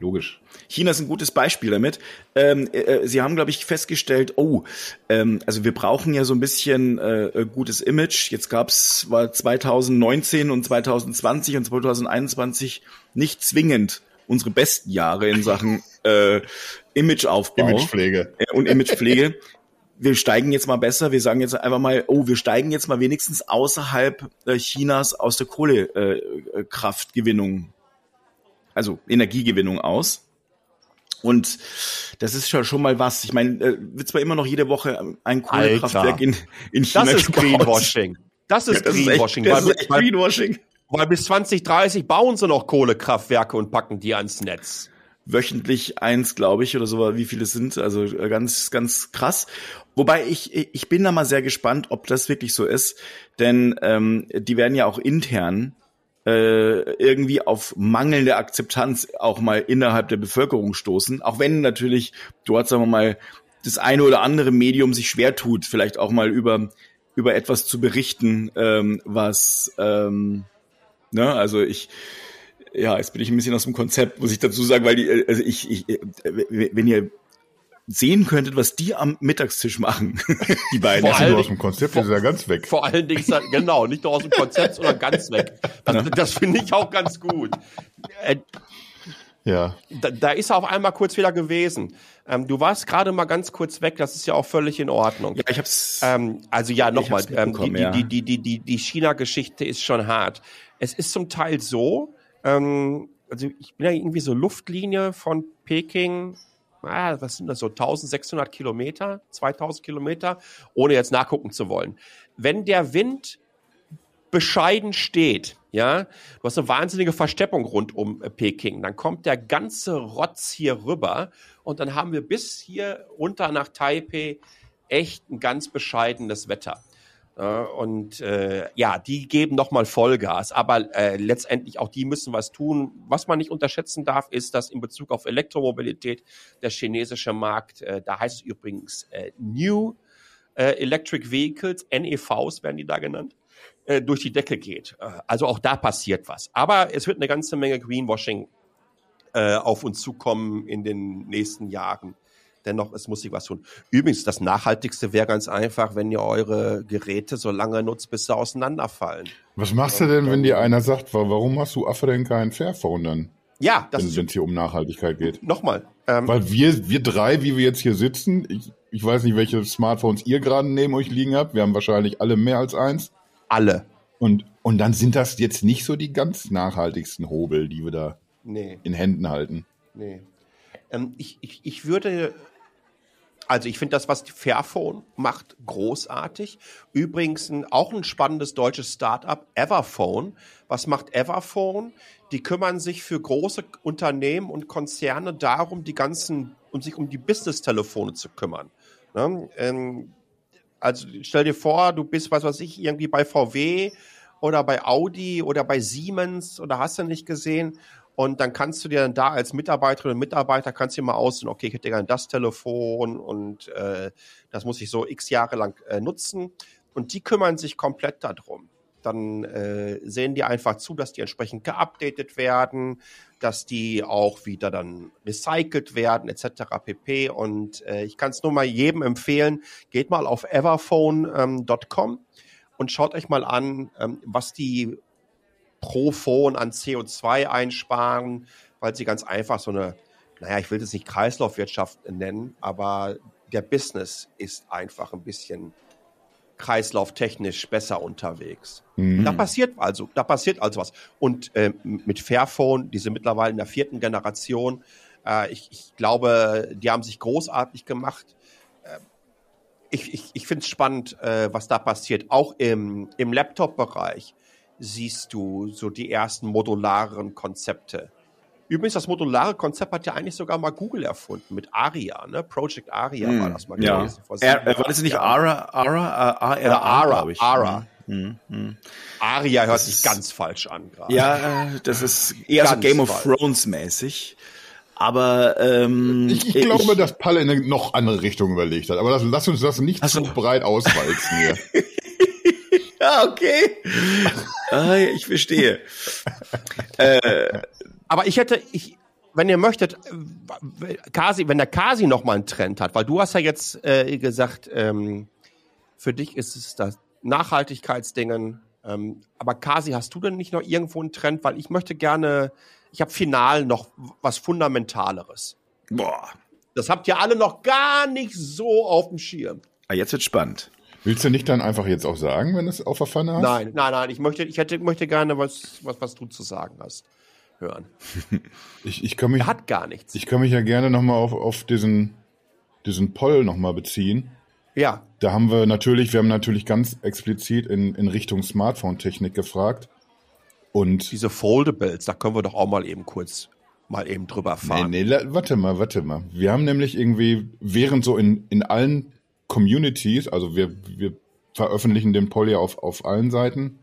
Logisch. China ist ein gutes Beispiel damit. Ähm, äh, äh Sie haben, glaube ich, festgestellt, oh, ähm, also wir brauchen ja so ein bisschen äh, äh gutes Image. Jetzt gab's war 2019 und 2020 und 2021 nicht zwingend unsere besten Jahre in Sachen äh, Imageaufbau. Imagepflege. Äh, und Imagepflege. wir steigen jetzt mal besser, wir sagen jetzt einfach mal, oh, wir steigen jetzt mal wenigstens außerhalb Chinas aus der Kohlekraftgewinnung also Energiegewinnung aus. Und das ist schon, schon mal was. Ich meine, äh, wird zwar immer noch jede Woche ein Kohlekraftwerk in, in China Das ist gebaut. Greenwashing. Das ist ja, das Greenwashing. Ist echt, das weil, ist echt Greenwashing. Weil bis 2030 bauen sie noch Kohlekraftwerke und packen die ans Netz. Wöchentlich eins, glaube ich, oder so, wie viele es sind. Also äh, ganz, ganz krass. Wobei ich, ich bin da mal sehr gespannt, ob das wirklich so ist. Denn ähm, die werden ja auch intern äh, irgendwie auf mangelnde Akzeptanz auch mal innerhalb der Bevölkerung stoßen. Auch wenn natürlich dort, sagen wir mal, das eine oder andere Medium sich schwer tut, vielleicht auch mal über, über etwas zu berichten, ähm, was, ähm, ne, also ich, ja, jetzt bin ich ein bisschen aus dem Konzept, muss ich dazu sagen, weil die, äh, also ich, ich, äh, wenn ihr sehen könntet, was die am Mittagstisch machen, die beiden. Vor allem aus dem Konzept vor, ist ja ganz weg. Vor allen Dingen, genau, nicht nur aus dem Konzept, sondern ganz weg. Das, ja. das finde ich auch ganz gut. Äh, ja. Da, da, ist er auf einmal kurz wieder gewesen. Ähm, du warst gerade mal ganz kurz weg, das ist ja auch völlig in Ordnung. Ja, ich hab's. Ähm, also ja, nochmal, ähm, die, ja. die, die, die, die, die China-Geschichte ist schon hart. Es ist zum Teil so, ähm, also ich bin ja irgendwie so Luftlinie von Peking ah, was sind das so, 1600 Kilometer, 2000 Kilometer, ohne jetzt nachgucken zu wollen. Wenn der Wind bescheiden steht, ja, du hast eine wahnsinnige Versteppung rund um äh, Peking, dann kommt der ganze Rotz hier rüber und dann haben wir bis hier runter nach Taipei echt ein ganz bescheidenes Wetter. Äh, und äh, ja, die geben nochmal Vollgas, aber äh, letztendlich auch die müssen was tun. Was man nicht unterschätzen darf, ist, dass in Bezug auf Elektromobilität der chinesische Markt, äh, da heißt es übrigens äh, New äh, Electric Vehicles, NEVs werden die da genannt, äh, durch die Decke geht. Äh, also auch da passiert was. Aber es wird eine ganze Menge Greenwashing äh, auf uns zukommen in den nächsten Jahren dennoch, es muss sich was tun. Übrigens, das Nachhaltigste wäre ganz einfach, wenn ihr eure Geräte so lange nutzt, bis sie auseinanderfallen. Was machst du denn, wenn dir einer sagt, warum hast du Affe denn kein Fairphone dann? Ja, das wenn es hier um Nachhaltigkeit geht. Nochmal. Ähm, Weil wir, wir drei, wie wir jetzt hier sitzen, ich, ich weiß nicht, welche Smartphones ihr gerade neben euch liegen habt. Wir haben wahrscheinlich alle mehr als eins. Alle. Und, und dann sind das jetzt nicht so die ganz nachhaltigsten Hobel, die wir da nee. in Händen halten. Nee. Ähm, ich, ich, ich würde also ich finde das, was Fairphone macht, großartig. Übrigens ein, auch ein spannendes deutsches Startup, Everphone. Was macht Everphone? Die kümmern sich für große Unternehmen und Konzerne darum, die ganzen, um sich um die Business-Telefone zu kümmern. Ne? Ähm, also stell dir vor, du bist, was weiß ich, irgendwie bei VW oder bei Audi oder bei Siemens oder hast du nicht gesehen und dann kannst du dir dann da als Mitarbeiterin und Mitarbeiter kannst du dir mal aussuchen, okay, ich hätte gerne das Telefon und äh, das muss ich so x Jahre lang äh, nutzen. Und die kümmern sich komplett darum. Dann äh, sehen die einfach zu, dass die entsprechend geupdatet werden, dass die auch wieder dann recycelt werden, etc. pp. Und äh, ich kann es nur mal jedem empfehlen, geht mal auf everphone.com ähm, und schaut euch mal an, ähm, was die pro Phone an CO2 einsparen, weil sie ganz einfach so eine, naja, ich will das nicht Kreislaufwirtschaft nennen, aber der Business ist einfach ein bisschen kreislauftechnisch besser unterwegs. Mhm. Da passiert also, da passiert also was. Und äh, mit Fairphone, diese mittlerweile in der vierten Generation, äh, ich, ich, glaube, die haben sich großartig gemacht. Äh, ich ich, ich finde es spannend, äh, was da passiert. Auch im, im Laptop-Bereich siehst du so die ersten modularen Konzepte. Übrigens, das modulare Konzept hat ja eigentlich sogar mal Google erfunden mit ARIA, ne? Project ARIA hm, war das mal ja. gewesen. Vor er, war das nicht ARA, ARA, ARA, Oder ARA, ich. ARA. Hm, hm. ARIA hört das sich ganz falsch an gerade. Ja, das ist eher ganz so Game of Thrones mäßig. Aber ähm, ich, ich glaube, ich, dass Palle in eine noch andere Richtung überlegt hat. Aber das, lass uns das nicht zu breit auswalzen hier. ja, okay. ah, ich verstehe. äh, aber ich hätte, ich, wenn ihr möchtet, Kasi, wenn der Kasi noch mal einen Trend hat, weil du hast ja jetzt äh, gesagt, ähm, für dich ist es das Nachhaltigkeitsdingen. Ähm, aber Kasi, hast du denn nicht noch irgendwo einen Trend? Weil ich möchte gerne, ich habe final noch was Fundamentaleres. Boah. Das habt ihr alle noch gar nicht so auf dem Schirm. Ah, jetzt wird spannend. Willst du nicht dann einfach jetzt auch sagen, wenn es auf der Pfanne hast? Nein, nein, nein. Ich möchte, ich hätte, möchte gerne was, was, was du zu sagen hast, hören. ich, ich kann mich. Er hat gar nichts. Ich kann mich ja gerne nochmal auf, auf diesen, diesen Poll nochmal beziehen. Ja. Da haben wir natürlich, wir haben natürlich ganz explizit in, in Richtung Smartphone-Technik gefragt. Und diese Foldables, da können wir doch auch mal eben kurz mal eben drüber fahren. Nee, nee, warte mal, warte mal. Wir haben nämlich irgendwie, während so in, in allen Communities, also wir, wir veröffentlichen den Poll ja auf, auf allen Seiten.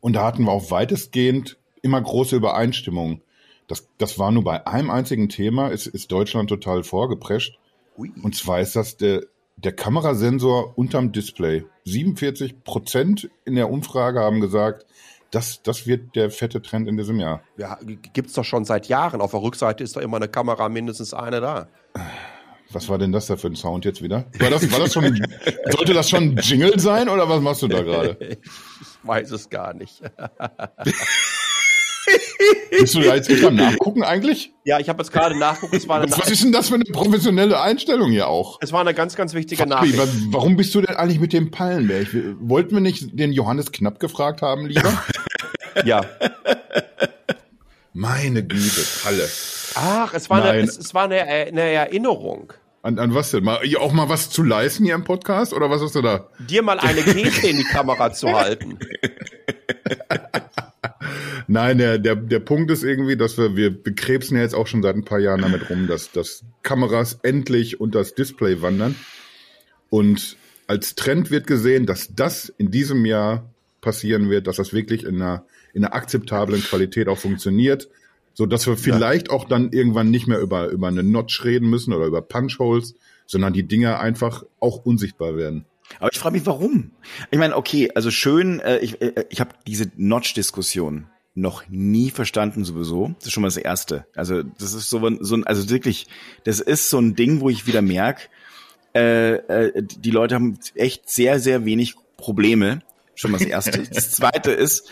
Und da hatten wir auch weitestgehend immer große Übereinstimmung. Das, das war nur bei einem einzigen Thema, ist, ist Deutschland total vorgeprescht. Ui. Und zwar ist das der, der Kamerasensor unterm Display. 47 Prozent in der Umfrage haben gesagt, das, das wird der fette Trend in diesem Jahr. Ja, gibt's doch schon seit Jahren. Auf der Rückseite ist doch immer eine Kamera, mindestens eine da. Was war denn das da für ein Sound jetzt wieder? War das, war das schon, sollte das schon ein Jingle sein oder was machst du da gerade? Ich weiß es gar nicht. Bist du da jetzt nicht am Nachgucken eigentlich? Ja, ich habe jetzt gerade nachgucken. Es war was, was ist denn das für eine professionelle Einstellung hier auch? Es war eine ganz, ganz wichtige Fabi, Nachricht. Warum bist du denn eigentlich mit dem Pallenberg? Wollten wir nicht den Johannes Knapp gefragt haben, lieber? ja. Meine Güte, Palle. Ach, es war, eine, es, es war eine, eine Erinnerung. An, an was denn? Mal, auch mal was zu leisten hier im Podcast? Oder was hast du da? Dir mal eine Geste in die Kamera zu halten. Nein, der, der, der Punkt ist irgendwie, dass wir, wir bekrebsen ja jetzt auch schon seit ein paar Jahren damit rum, dass, dass Kameras endlich unter das Display wandern. Und als Trend wird gesehen, dass das in diesem Jahr passieren wird, dass das wirklich in einer, in einer akzeptablen Qualität auch funktioniert, so dass wir vielleicht ja. auch dann irgendwann nicht mehr über, über eine Notch reden müssen oder über Punchholes, sondern die Dinger einfach auch unsichtbar werden. Aber ich frage mich, warum? Ich meine, okay, also schön, äh, ich, äh, ich habe diese Notch-Diskussion noch nie verstanden sowieso. Das ist schon mal das Erste. Also das ist so, so ein, also wirklich, das ist so ein Ding, wo ich wieder merke, äh, äh, die Leute haben echt sehr, sehr wenig Probleme. Schon mal das Erste. das Zweite ist,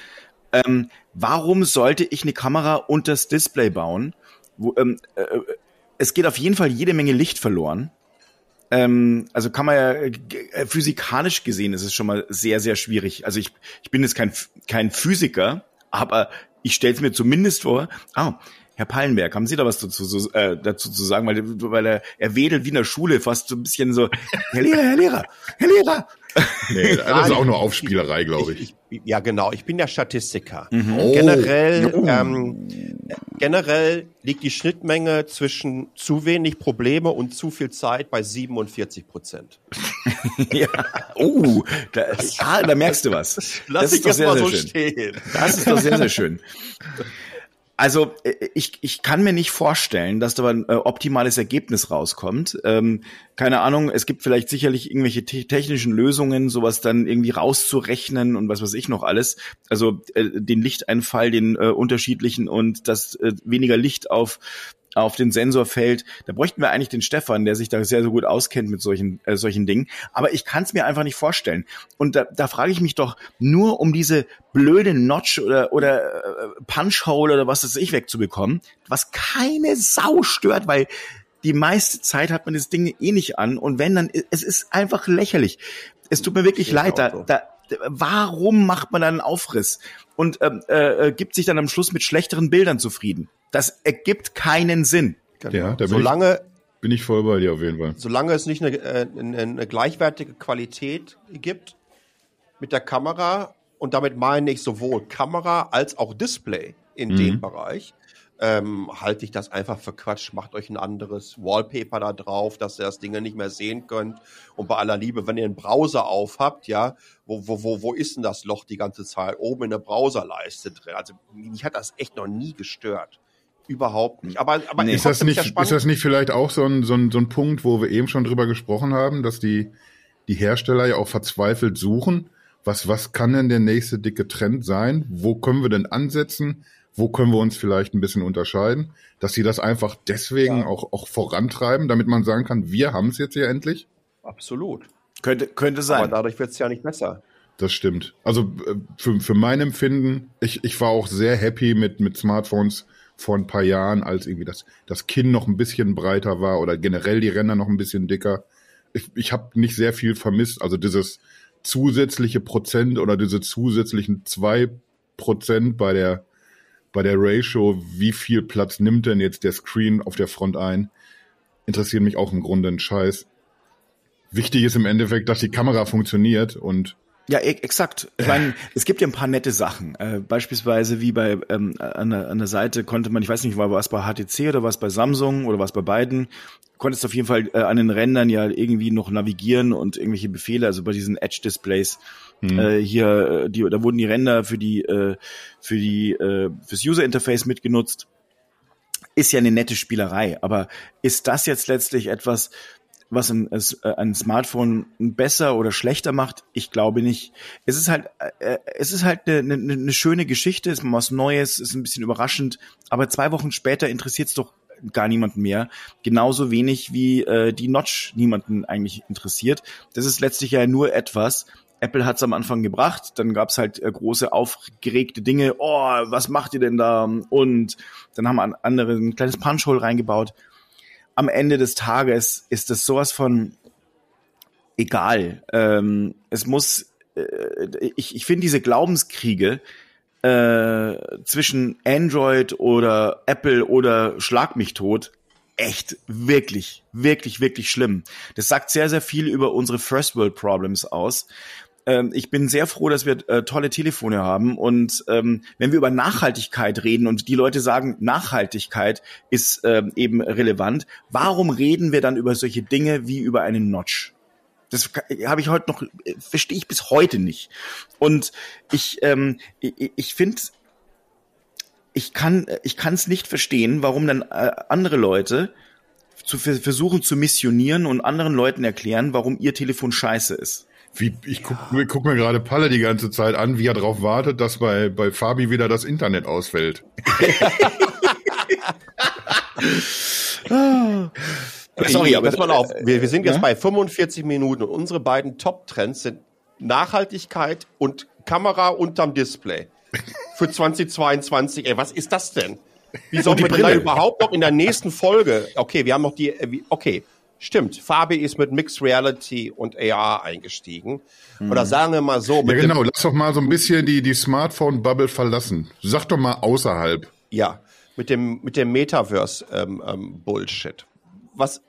ähm, warum sollte ich eine Kamera unter das Display bauen? Wo, ähm, äh, es geht auf jeden Fall jede Menge Licht verloren. Ähm, also kann man ja äh, physikalisch gesehen ist es schon mal sehr, sehr schwierig. Also ich, ich bin jetzt kein, kein Physiker, aber ich stelle es mir zumindest vor, ah, Herr Pallenberg, haben Sie da was dazu, so, äh, dazu zu sagen? Weil, weil er, er wedelt wie in der Schule, fast so ein bisschen so, Herr Lehrer, Herr Lehrer, Herr Lehrer. Nee, das ist auch nur Aufspielerei, glaube ich. Ich, ich. Ja, genau. Ich bin ja Statistiker. Mhm. Oh. Generell, ähm, generell liegt die Schnittmenge zwischen zu wenig Probleme und zu viel Zeit bei 47 Prozent. ja. Oh, da, ah, da merkst du was. Lass das ist doch sehr, sehr so schön. Stehen. Das ist doch sehr, sehr schön. Also äh, ich, ich kann mir nicht vorstellen, dass da ein äh, optimales Ergebnis rauskommt. Ähm, keine Ahnung, es gibt vielleicht sicherlich irgendwelche te technischen Lösungen, sowas dann irgendwie rauszurechnen und was weiß ich noch alles. Also äh, den Lichteinfall, den äh, unterschiedlichen und das äh, weniger Licht auf auf den Sensor fällt. Da bräuchten wir eigentlich den Stefan, der sich da sehr, sehr gut auskennt mit solchen, äh, solchen Dingen. Aber ich kann es mir einfach nicht vorstellen. Und da, da frage ich mich doch, nur um diese blöde Notch oder, oder äh, Punchhole oder was weiß ich wegzubekommen, was keine Sau stört, weil die meiste Zeit hat man das Ding eh nicht an. Und wenn, dann, es ist einfach lächerlich. Es tut mir wirklich leid, da, da, warum macht man dann einen Aufriss und ähm, äh, äh, gibt sich dann am Schluss mit schlechteren Bildern zufrieden? Das ergibt keinen Sinn. Genau. Ja, da bin solange ich, bin ich voll bei dir auf jeden Fall. Solange es nicht eine, äh, eine, eine gleichwertige Qualität gibt mit der Kamera und damit meine ich sowohl Kamera als auch Display in mhm. dem Bereich, ähm, halte ich das einfach für Quatsch. Macht euch ein anderes Wallpaper da drauf, dass ihr das Ding nicht mehr sehen könnt. Und bei aller Liebe, wenn ihr einen Browser aufhabt, ja, wo, wo, wo, wo ist denn das Loch die ganze Zeit? Oben in der Browserleiste drin. Also mich hat das echt noch nie gestört. Überhaupt nicht. Aber, aber nee. ist, das nicht, ist das nicht vielleicht auch so ein, so, ein, so ein Punkt, wo wir eben schon drüber gesprochen haben, dass die, die Hersteller ja auch verzweifelt suchen? Was, was kann denn der nächste dicke Trend sein? Wo können wir denn ansetzen? Wo können wir uns vielleicht ein bisschen unterscheiden? Dass sie das einfach deswegen ja. auch, auch vorantreiben, damit man sagen kann, wir haben es jetzt hier endlich? Absolut. Könnte, könnte sein. Aber dadurch wird es ja nicht besser. Das stimmt. Also äh, für, für mein Empfinden, ich, ich war auch sehr happy mit, mit Smartphones vor ein paar Jahren, als irgendwie das, das Kinn noch ein bisschen breiter war oder generell die Ränder noch ein bisschen dicker. Ich, ich habe nicht sehr viel vermisst. Also dieses zusätzliche Prozent oder diese zusätzlichen zwei Prozent bei der, bei der Ratio, wie viel Platz nimmt denn jetzt der Screen auf der Front ein, interessiert mich auch im Grunde ein Scheiß. Wichtig ist im Endeffekt, dass die Kamera funktioniert und ja, e exakt. Ich meine, es gibt ja ein paar nette Sachen. Äh, beispielsweise wie bei ähm, an, der, an der Seite konnte man, ich weiß nicht, war was bei HTC oder was bei Samsung oder was bei beiden, konntest auf jeden Fall äh, an den Rändern ja irgendwie noch navigieren und irgendwelche Befehle, also bei diesen Edge-Displays. Mhm. Äh, hier, äh, die, da wurden die Ränder für die äh, für die äh, fürs User-Interface mitgenutzt. Ist ja eine nette Spielerei, aber ist das jetzt letztlich etwas, was ein, äh, ein Smartphone besser oder schlechter macht, ich glaube nicht. Es ist halt, äh, es ist halt eine, eine, eine schöne Geschichte, es ist was Neues, ist ein bisschen überraschend, aber zwei Wochen später interessiert es doch gar niemanden mehr. Genauso wenig wie äh, die Notch niemanden eigentlich interessiert. Das ist letztlich ja nur etwas. Apple hat es am Anfang gebracht, dann gab es halt äh, große aufgeregte Dinge. Oh, was macht ihr denn da? Und dann haben andere ein kleines Punchhole reingebaut am Ende des Tages ist es sowas von egal. Ähm, es muss, äh, ich, ich finde diese Glaubenskriege äh, zwischen Android oder Apple oder Schlag mich tot echt wirklich, wirklich, wirklich schlimm. Das sagt sehr, sehr viel über unsere First World Problems aus ähm, ich bin sehr froh, dass wir äh, tolle Telefone haben. Und ähm, wenn wir über Nachhaltigkeit reden und die Leute sagen, Nachhaltigkeit ist ähm, eben relevant, warum reden wir dann über solche Dinge wie über einen Notch? Das habe ich heute noch, verstehe ich bis heute nicht. Und ich, ähm, ich, ich finde, ich kann, ich kann es nicht verstehen, warum dann äh, andere Leute zu versuchen zu missionieren und anderen Leuten erklären, warum ihr Telefon scheiße ist. Wie, ich guck, ja. guck mir gerade Palle die ganze Zeit an, wie er darauf wartet, dass bei, bei Fabi wieder das Internet ausfällt. Sorry, aber pass mal auf. Wir, wir sind jetzt ja? bei 45 Minuten und unsere beiden Top-Trends sind Nachhaltigkeit und Kamera unterm Display. Für 2022. Ey, was ist das denn? Wie soll man denn da überhaupt noch in der nächsten Folge? Okay, wir haben noch die. Äh, okay, stimmt. Fabi ist mit Mixed Reality und AR eingestiegen. Mhm. Oder sagen wir mal so. ja, genau. Lass doch mal so ein bisschen die, die Smartphone-Bubble verlassen. Sag doch mal außerhalb. Ja, mit dem, mit dem Metaverse-Bullshit. Ähm, ähm, Was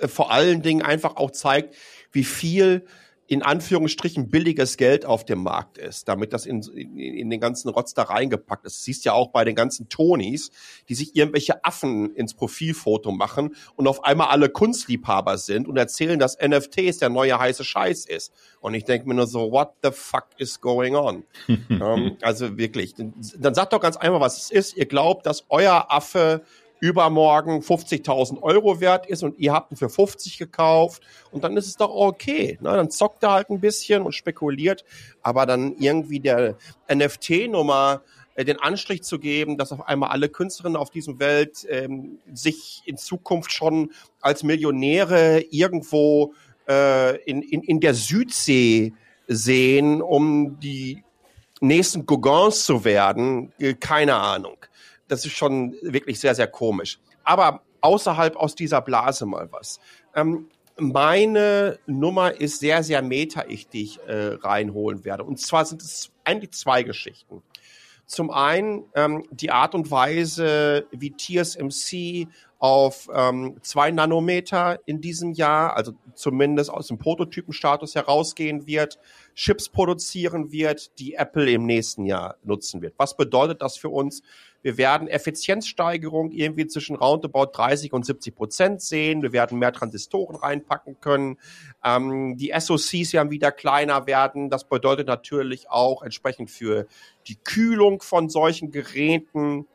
äh, vor allen Dingen einfach auch zeigt, wie viel in Anführungsstrichen billiges Geld auf dem Markt ist, damit das in, in, in den ganzen Rotz da reingepackt ist. Das siehst ja auch bei den ganzen Tonis, die sich irgendwelche Affen ins Profilfoto machen und auf einmal alle Kunstliebhaber sind und erzählen, dass NFTs der neue heiße Scheiß ist. Und ich denke mir nur so, what the fuck is going on? ähm, also wirklich. Dann sagt doch ganz einfach, was es ist. Ihr glaubt, dass euer Affe übermorgen 50.000 Euro wert ist und ihr habt ihn für 50 gekauft und dann ist es doch okay. Ne? Dann zockt er halt ein bisschen und spekuliert, aber dann irgendwie der NFT-Nummer äh, den Anstrich zu geben, dass auf einmal alle Künstlerinnen auf diesem Welt ähm, sich in Zukunft schon als Millionäre irgendwo äh, in, in, in der Südsee sehen, um die nächsten Gauguins zu werden, äh, keine Ahnung das ist schon wirklich sehr, sehr komisch. Aber außerhalb aus dieser Blase mal was. Ähm, meine Nummer ist sehr, sehr meta, ich dich äh, reinholen werde. Und zwar sind es eigentlich zwei Geschichten. Zum einen ähm, die Art und Weise, wie TSMC auf ähm, zwei Nanometer in diesem Jahr, also zumindest aus dem Prototypenstatus herausgehen wird, Chips produzieren wird, die Apple im nächsten Jahr nutzen wird. Was bedeutet das für uns? Wir werden Effizienzsteigerung irgendwie zwischen roundabout 30 und 70 Prozent sehen. Wir werden mehr Transistoren reinpacken können. Ähm, die SoCs werden wieder kleiner werden. Das bedeutet natürlich auch entsprechend für die Kühlung von solchen Geräten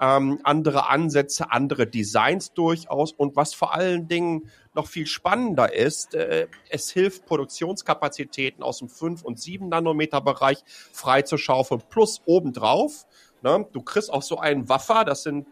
ähm, andere Ansätze, andere Designs durchaus. Und was vor allen Dingen noch viel spannender ist, äh, es hilft Produktionskapazitäten aus dem 5 und 7 Nanometer Bereich freizuschaufeln, plus obendrauf. Ne, du kriegst auch so einen Waffer, das sind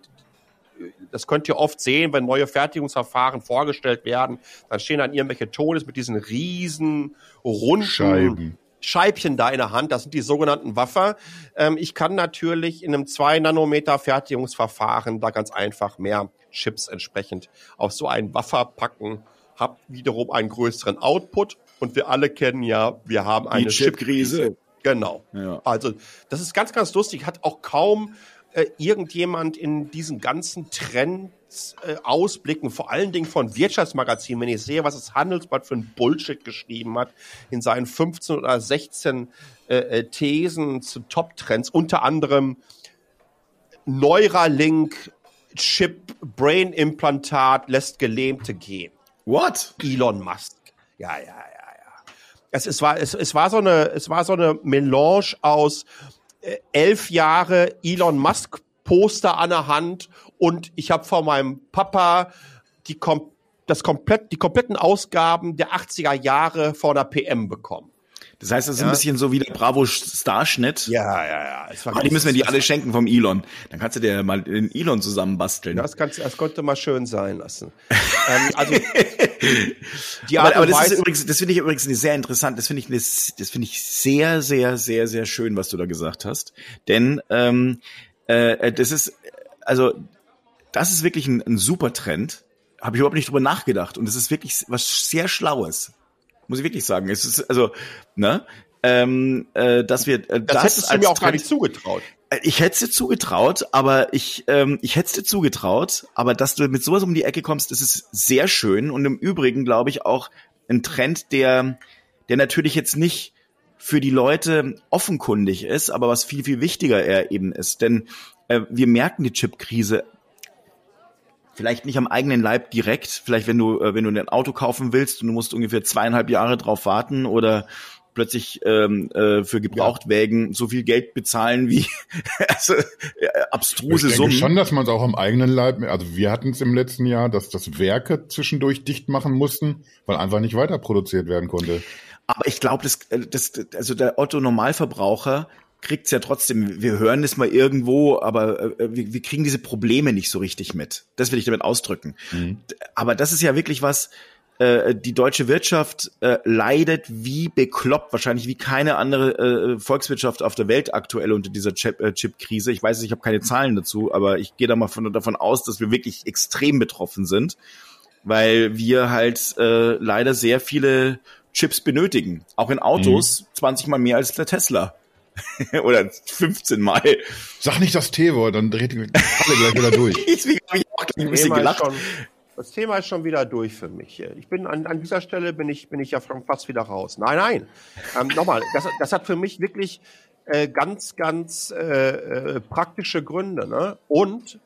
das könnt ihr oft sehen, wenn neue Fertigungsverfahren vorgestellt werden, dann stehen dann irgendwelche Tones mit diesen riesen runden Scheiben. Scheibchen da in der Hand, das sind die sogenannten Waffer. Ähm, ich kann natürlich in einem 2 Nanometer Fertigungsverfahren da ganz einfach mehr Chips entsprechend auf so einen Waffer packen, hab wiederum einen größeren Output und wir alle kennen ja, wir haben eine Chipkrise. Chip genau. Ja. Also das ist ganz, ganz lustig, hat auch kaum äh, irgendjemand in diesen ganzen Trends äh, ausblicken, vor allen Dingen von Wirtschaftsmagazinen, wenn ich sehe, was das Handelsblatt für ein Bullshit geschrieben hat, in seinen 15 oder 16 äh, äh, Thesen zu Top-Trends, unter anderem Neuralink Chip Brain Implantat lässt Gelähmte gehen. What? Elon Musk. Ja, ja, ja, ja. Es, es war, es, es war so eine, es war so eine Melange aus äh, elf Jahre Elon Musk Poster an der Hand und ich habe von meinem Papa die, kom das komplett, die kompletten Ausgaben der 80er Jahre vor der PM bekommen. Das heißt, das ist ja. ein bisschen so wie der Bravo Starschnitt. Ja, ja, ja. Oh, die müssen wir die alle schenken vom Elon. Dann kannst du dir mal den Elon zusammenbasteln. Das, kannst, das konnte mal schön sein lassen. ähm, also, die Art aber, aber das ist übrigens, das finde ich übrigens sehr interessant. Das finde ich, das finde ich sehr, sehr, sehr, sehr schön, was du da gesagt hast. Denn ähm, äh, das ist, also das ist wirklich ein, ein super Trend. Habe ich überhaupt nicht drüber nachgedacht. Und das ist wirklich was sehr Schlaues. Muss ich wirklich sagen. Es ist, also, ne? Ähm, äh, dass wir äh, das, das hättest du mir auch gar nicht zugetraut. Äh, ich hätte es dir zugetraut, aber ich ähm, ich hätte es dir zugetraut, aber dass du mit sowas um die Ecke kommst, das ist sehr schön und im Übrigen glaube ich auch ein Trend, der der natürlich jetzt nicht für die Leute offenkundig ist, aber was viel viel wichtiger er eben ist, denn äh, wir merken die Chipkrise vielleicht nicht am eigenen Leib direkt, vielleicht wenn du, äh, wenn du ein Auto kaufen willst und du musst ungefähr zweieinhalb Jahre drauf warten oder plötzlich ähm, äh, für Gebrauchtwägen so viel Geld bezahlen wie also, äh, abstruse ich denke Summen. schon, dass man es auch am eigenen Leib, also wir hatten es im letzten Jahr, dass das Werke zwischendurch dicht machen mussten, weil einfach nicht weiter produziert werden konnte. Aber ich glaube, das, äh, das, also der Otto Normalverbraucher kriegt's ja trotzdem. Wir hören es mal irgendwo, aber äh, wir, wir kriegen diese Probleme nicht so richtig mit. Das will ich damit ausdrücken. Mhm. Aber das ist ja wirklich was. Äh, die deutsche Wirtschaft äh, leidet wie bekloppt, wahrscheinlich wie keine andere äh, Volkswirtschaft auf der Welt aktuell unter dieser äh, Chip-Krise. Ich weiß, ich habe keine Zahlen dazu, aber ich gehe da mal von, davon aus, dass wir wirklich extrem betroffen sind, weil wir halt äh, leider sehr viele Chips benötigen. Auch in Autos mhm. 20 mal mehr als der Tesla. Oder 15 Mal. Sag nicht das T-Wort, dann dreht die alle gleich wieder durch. Deswegen habe ich auch ein bisschen gelacht. Schon, das Thema ist schon wieder durch für mich. Ich bin an, an dieser Stelle bin ich, bin ich ja fast wieder raus. Nein, nein. Ähm, Nochmal, das, das hat für mich wirklich äh, ganz, ganz äh, äh, praktische Gründe. Ne? Und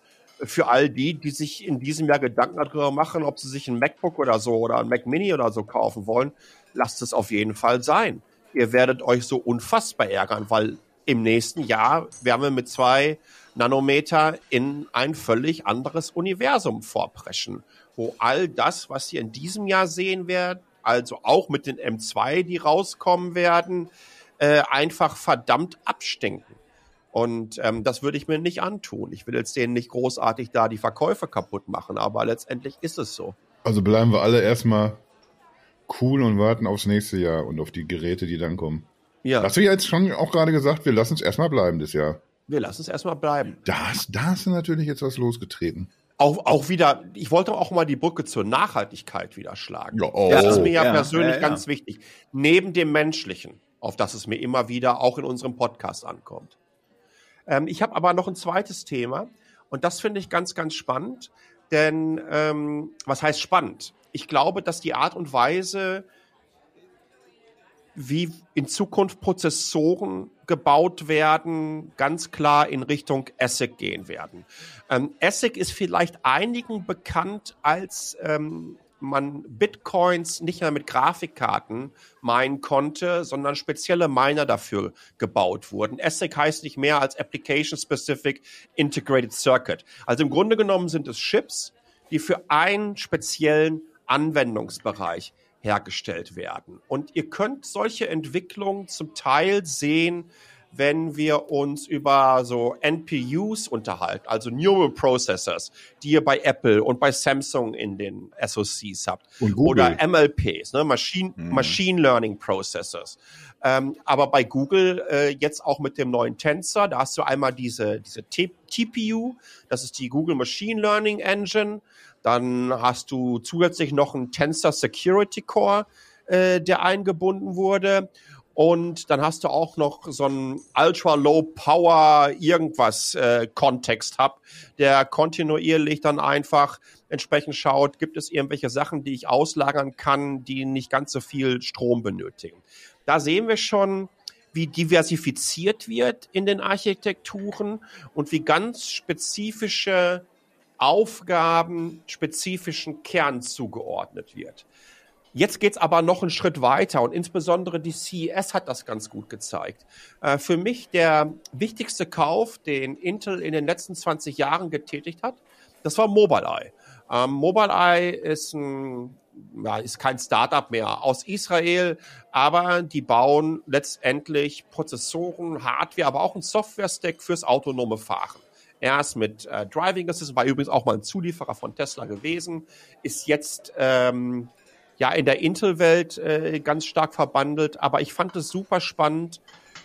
für all die, die sich in diesem Jahr Gedanken darüber machen, ob sie sich ein MacBook oder so oder ein Mac Mini oder so kaufen wollen, lasst es auf jeden Fall sein. Ihr werdet euch so unfassbar ärgern, weil im nächsten Jahr werden wir mit zwei Nanometer in ein völlig anderes Universum vorpreschen, wo all das, was ihr in diesem Jahr sehen werdet, also auch mit den M2, die rauskommen werden, äh, einfach verdammt abstinken. Und ähm, das würde ich mir nicht antun. Ich will jetzt denen nicht großartig da die Verkäufe kaputt machen, aber letztendlich ist es so. Also bleiben wir alle erstmal cool und warten aufs nächste Jahr und auf die Geräte, die dann kommen. Ja. Hast du jetzt schon auch gerade gesagt, wir lassen es erstmal bleiben das Jahr? Wir lassen es erstmal bleiben. Da, da hast du natürlich jetzt was losgetreten. Auch, auch wieder, ich wollte auch mal die Brücke zur Nachhaltigkeit wieder schlagen. Ja, oh, das ist mir ja, ja persönlich ja, ganz wichtig. Neben dem Menschlichen, auf das es mir immer wieder auch in unserem Podcast ankommt. Ähm, ich habe aber noch ein zweites Thema und das finde ich ganz, ganz spannend. Denn ähm, was heißt spannend? Ich glaube, dass die Art und Weise, wie in Zukunft Prozessoren gebaut werden, ganz klar in Richtung ASIC gehen werden. Ähm, ASIC ist vielleicht einigen bekannt als ähm, man Bitcoins nicht mehr mit Grafikkarten meinen konnte, sondern spezielle Miner dafür gebaut wurden. ASIC heißt nicht mehr als Application Specific Integrated Circuit. Also im Grunde genommen sind es Chips, die für einen speziellen Anwendungsbereich hergestellt werden. Und ihr könnt solche Entwicklungen zum Teil sehen, wenn wir uns über so NPUs unterhalten, also Neural Processors, die ihr bei Apple und bei Samsung in den SoCs habt. Oder MLPs, ne, Machine, mhm. Machine Learning Processors. Ähm, aber bei Google äh, jetzt auch mit dem neuen Tensor, da hast du einmal diese, diese TPU, das ist die Google Machine Learning Engine. Dann hast du zusätzlich noch einen Tensor Security Core, äh, der eingebunden wurde. Und dann hast du auch noch so einen Ultra Low Power irgendwas äh, Kontext Hub, der kontinuierlich dann einfach entsprechend schaut, gibt es irgendwelche Sachen, die ich auslagern kann, die nicht ganz so viel Strom benötigen. Da sehen wir schon, wie diversifiziert wird in den Architekturen und wie ganz spezifische Aufgaben spezifischen Kern zugeordnet wird. Jetzt geht's aber noch einen Schritt weiter und insbesondere die CES hat das ganz gut gezeigt. Äh, für mich der wichtigste Kauf, den Intel in den letzten 20 Jahren getätigt hat, das war Mobileye. Ähm, Mobileye ist ein ja, ist kein Startup mehr aus Israel, aber die bauen letztendlich Prozessoren, Hardware, aber auch ein Software-Stack fürs autonome Fahren erst mit äh, Driving Assist, war übrigens auch mal ein Zulieferer von Tesla gewesen, ist jetzt ähm, ja in der Intel-Welt äh, ganz stark verbandelt. Aber ich fand es super spannend,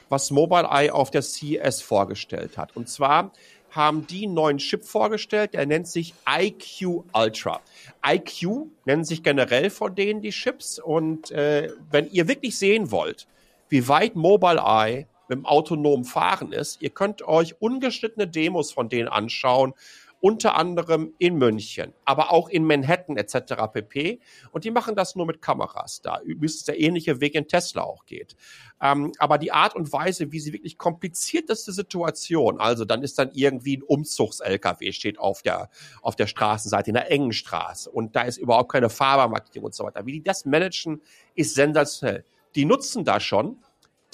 was Mobileye auf der CES vorgestellt hat. Und zwar haben die einen neuen Chip vorgestellt, der nennt sich IQ Ultra. IQ nennen sich generell von denen die Chips. Und äh, wenn ihr wirklich sehen wollt, wie weit Mobileye mit dem autonomen Fahren ist. Ihr könnt euch ungeschnittene Demos von denen anschauen unter anderem in München, aber auch in Manhattan etc. pp. Und die machen das nur mit Kameras. Da übrigens der ähnliche Weg in Tesla auch geht. Ähm, aber die Art und Weise, wie sie wirklich komplizierteste Situation, also dann ist dann irgendwie ein Umzugs-LKW steht auf der, auf der Straßenseite in der engen Straße und da ist überhaupt keine Fahrermarkierung und so weiter. Wie die das managen, ist sensationell. Die nutzen da schon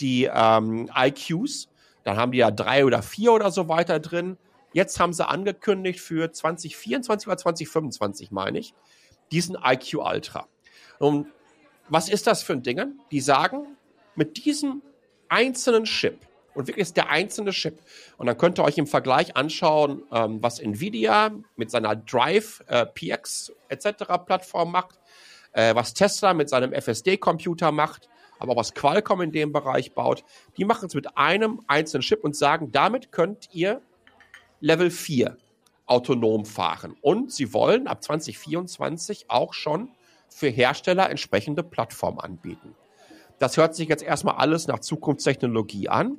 die ähm, IQs, dann haben die ja drei oder vier oder so weiter drin Jetzt haben sie angekündigt für 2024 oder 2025, meine ich, diesen IQ Ultra. Und was ist das für ein Ding? Die sagen, mit diesem einzelnen Chip, und wirklich ist der einzelne Chip. Und dann könnt ihr euch im Vergleich anschauen, ähm, was Nvidia mit seiner Drive, äh, PX etc. Plattform macht, äh, was Tesla mit seinem FSD-Computer macht, aber was Qualcomm in dem Bereich baut. Die machen es mit einem einzelnen Chip und sagen, damit könnt ihr Level 4 autonom fahren. Und sie wollen ab 2024 auch schon für Hersteller entsprechende Plattformen anbieten. Das hört sich jetzt erstmal alles nach Zukunftstechnologie an,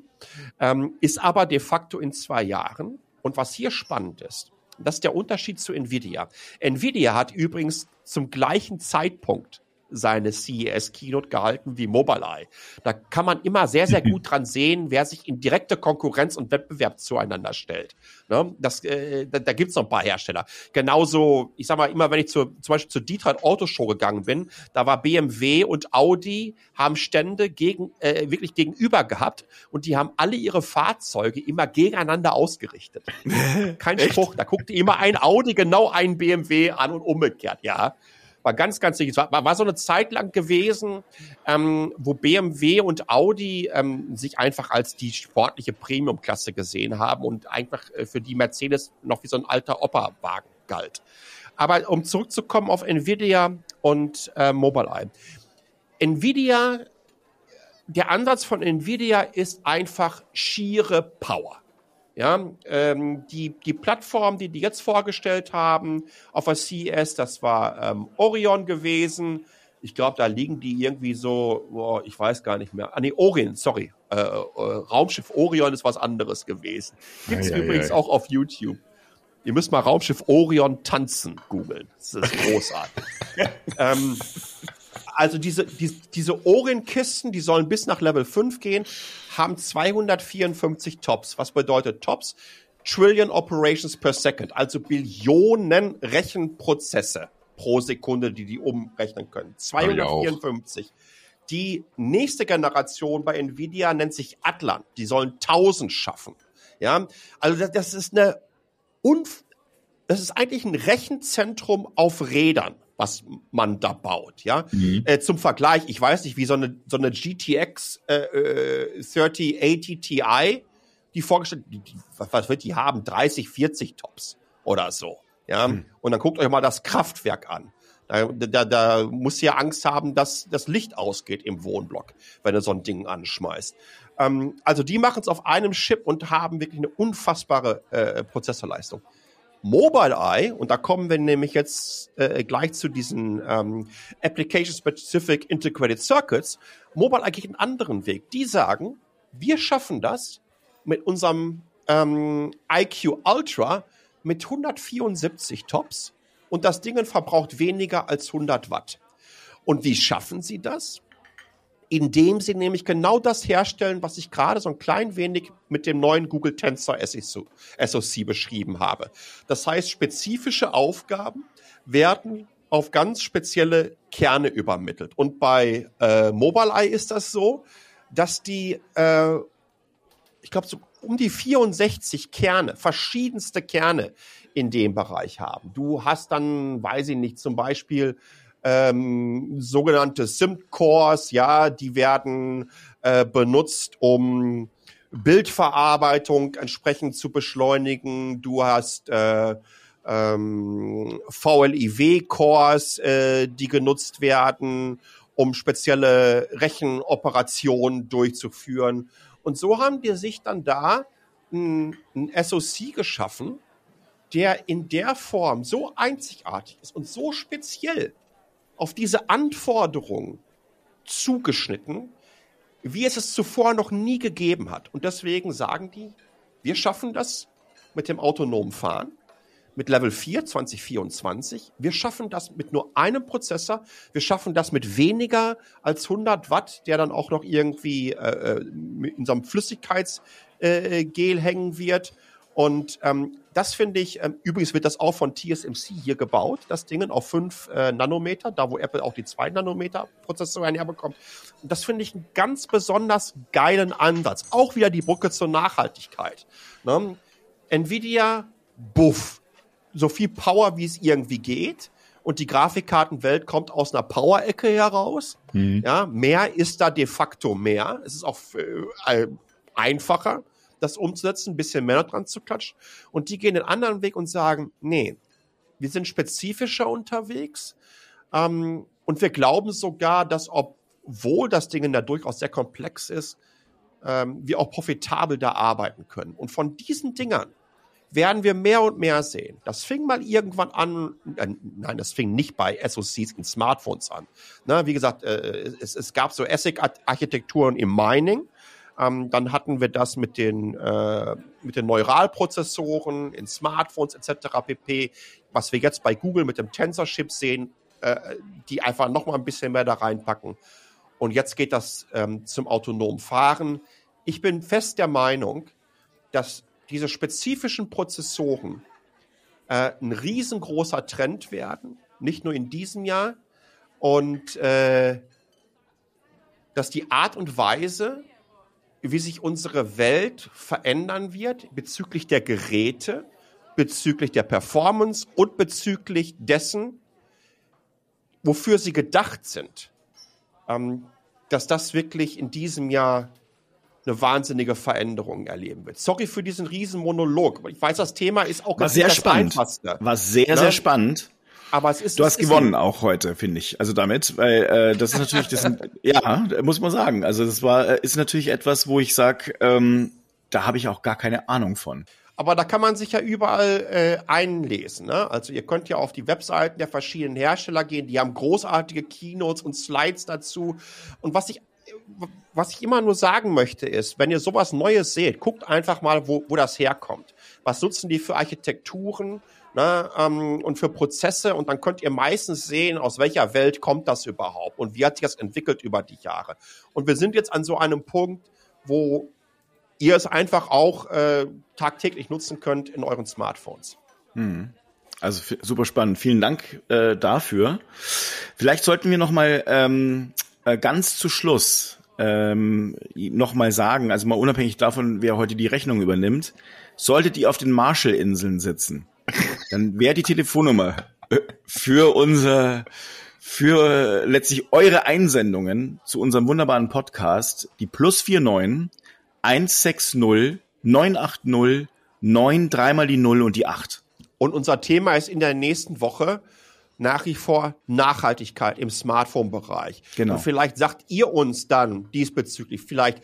ähm, ist aber de facto in zwei Jahren. Und was hier spannend ist, das ist der Unterschied zu Nvidia. Nvidia hat übrigens zum gleichen Zeitpunkt seine CES Keynote gehalten wie Mobileye. Da kann man immer sehr, sehr gut dran sehen, wer sich in direkte Konkurrenz und Wettbewerb zueinander stellt. Ne? Das, äh, da, da gibt es noch ein paar Hersteller. Genauso, ich sag mal, immer wenn ich zu, zum Beispiel zur Detroit Auto Show gegangen bin, da war BMW und Audi, haben Stände gegen, äh, wirklich gegenüber gehabt und die haben alle ihre Fahrzeuge immer gegeneinander ausgerichtet. Kein Spruch, da guckte immer ein Audi genau einen BMW an und umgekehrt, ja war ganz, ganz sicher. War, war so eine Zeit lang gewesen, ähm, wo BMW und Audi ähm, sich einfach als die sportliche Premium-Klasse gesehen haben und einfach äh, für die Mercedes noch wie so ein alter Opa-Wagen galt. Aber um zurückzukommen auf Nvidia und äh, Mobileye. Nvidia, der Ansatz von Nvidia ist einfach schiere Power. Ja, ähm, die, die Plattform, die die jetzt vorgestellt haben auf der CES, das war ähm, Orion gewesen. Ich glaube, da liegen die irgendwie so, oh, ich weiß gar nicht mehr. Ah, nee, Orion, sorry. Äh, äh, Raumschiff Orion ist was anderes gewesen. Gibt's ei, übrigens ei, ei. auch auf YouTube. Ihr müsst mal Raumschiff Orion tanzen googeln. Das ist großartig. ähm, also diese, die, diese Ohrenkisten, die sollen bis nach Level 5 gehen, haben 254 Tops. Was bedeutet Tops? Trillion Operations per Second, also Billionen Rechenprozesse pro Sekunde, die die umrechnen können. 254. Die nächste Generation bei Nvidia nennt sich Atlan. Die sollen 1000 schaffen. Ja, also das ist eine Unf das ist eigentlich ein Rechenzentrum auf Rädern was man da baut, ja. Mhm. Äh, zum Vergleich, ich weiß nicht, wie so eine, so eine GTX äh, äh, 3080 Ti, die vorgestellt, die, die, was wird die haben? 30, 40 Tops oder so, ja. Mhm. Und dann guckt euch mal das Kraftwerk an. Da, da, da muss ja Angst haben, dass das Licht ausgeht im Wohnblock, wenn er so ein Ding anschmeißt. Ähm, also die machen es auf einem Chip und haben wirklich eine unfassbare äh, Prozessorleistung. Mobileye, und da kommen wir nämlich jetzt äh, gleich zu diesen ähm, Application-Specific Integrated Circuits, Mobileye geht einen anderen Weg. Die sagen, wir schaffen das mit unserem ähm, IQ Ultra mit 174 Tops und das Ding verbraucht weniger als 100 Watt. Und wie schaffen sie das? Indem sie nämlich genau das herstellen, was ich gerade so ein klein wenig mit dem neuen Google Tensor SoC beschrieben habe. Das heißt, spezifische Aufgaben werden auf ganz spezielle Kerne übermittelt. Und bei äh, Mobileye ist das so, dass die, äh, ich glaube, so um die 64 Kerne, verschiedenste Kerne in dem Bereich haben. Du hast dann, weiß ich nicht, zum Beispiel ähm, sogenannte SIM-Cores, ja, die werden äh, benutzt, um Bildverarbeitung entsprechend zu beschleunigen. Du hast äh, ähm, VLIW-Cores, äh, die genutzt werden, um spezielle Rechenoperationen durchzuführen. Und so haben die sich dann da ein, ein SoC geschaffen, der in der Form so einzigartig ist und so speziell, auf diese Anforderung zugeschnitten, wie es es zuvor noch nie gegeben hat. Und deswegen sagen die, wir schaffen das mit dem autonomen Fahren, mit Level 4 2024. Wir schaffen das mit nur einem Prozessor. Wir schaffen das mit weniger als 100 Watt, der dann auch noch irgendwie äh, äh in so einem Flüssigkeitsgel äh, hängen wird. Und ähm, das finde ich, ähm, übrigens wird das auch von TSMC hier gebaut, das Ding auf 5 äh, Nanometer, da wo Apple auch die 2 Nanometer Prozessoren herbekommt. Und das finde ich einen ganz besonders geilen Ansatz. Auch wieder die Brücke zur Nachhaltigkeit. Ne? Nvidia, buff, so viel Power, wie es irgendwie geht. Und die Grafikkartenwelt kommt aus einer Power-Ecke heraus. Mhm. Ja, mehr ist da de facto mehr. Es ist auch äh, einfacher das umzusetzen, ein bisschen mehr dran zu klatschen. Und die gehen den anderen Weg und sagen, nee, wir sind spezifischer unterwegs. Ähm, und wir glauben sogar, dass obwohl das Ding da durchaus sehr komplex ist, ähm, wir auch profitabel da arbeiten können. Und von diesen Dingern werden wir mehr und mehr sehen. Das fing mal irgendwann an, äh, nein, das fing nicht bei SoCs in Smartphones an. Na, wie gesagt, äh, es, es gab so ASIC-Architekturen im Mining, ähm, dann hatten wir das mit den, äh, mit den Neuralprozessoren in Smartphones etc. pp. Was wir jetzt bei Google mit dem Tensor-Chip sehen, äh, die einfach noch mal ein bisschen mehr da reinpacken. Und jetzt geht das ähm, zum autonomen Fahren. Ich bin fest der Meinung, dass diese spezifischen Prozessoren äh, ein riesengroßer Trend werden, nicht nur in diesem Jahr. Und äh, dass die Art und Weise, wie sich unsere Welt verändern wird bezüglich der Geräte, bezüglich der Performance und bezüglich dessen, wofür sie gedacht sind. Ähm, dass das wirklich in diesem Jahr eine wahnsinnige Veränderung erleben wird. Sorry für diesen riesen Monolog. Ich weiß, das Thema ist auch War sehr spannend. War sehr, ne? sehr spannend. Aber es ist. Du hast gewonnen auch heute, finde ich. Also damit, weil äh, das ist natürlich, das sind, ja, muss man sagen. Also das war, äh, ist natürlich etwas, wo ich sag, ähm, da habe ich auch gar keine Ahnung von. Aber da kann man sich ja überall äh, einlesen. Ne? Also ihr könnt ja auf die Webseiten der verschiedenen Hersteller gehen. Die haben großartige Keynotes und Slides dazu. Und was ich was ich immer nur sagen möchte ist, wenn ihr sowas Neues seht, guckt einfach mal, wo, wo das herkommt. Was nutzen die für Architekturen? Ne, ähm, und für Prozesse und dann könnt ihr meistens sehen, aus welcher Welt kommt das überhaupt und wie hat sich das entwickelt über die Jahre. Und wir sind jetzt an so einem Punkt, wo ihr es einfach auch äh, tagtäglich nutzen könnt in euren Smartphones. Hm. Also super spannend. Vielen Dank äh, dafür. Vielleicht sollten wir noch mal ähm, äh, ganz zu Schluss ähm, noch sagen, also mal unabhängig davon, wer heute die Rechnung übernimmt, solltet ihr auf den Marshallinseln sitzen, dann wäre die Telefonnummer äh, für unser, für letztlich eure Einsendungen zu unserem wunderbaren Podcast die plus 49 160 980 9 dreimal die 0 und die 8. Und unser Thema ist in der nächsten Woche nach wie vor Nachhaltigkeit im Smartphone-Bereich. Genau. Und vielleicht sagt ihr uns dann diesbezüglich, vielleicht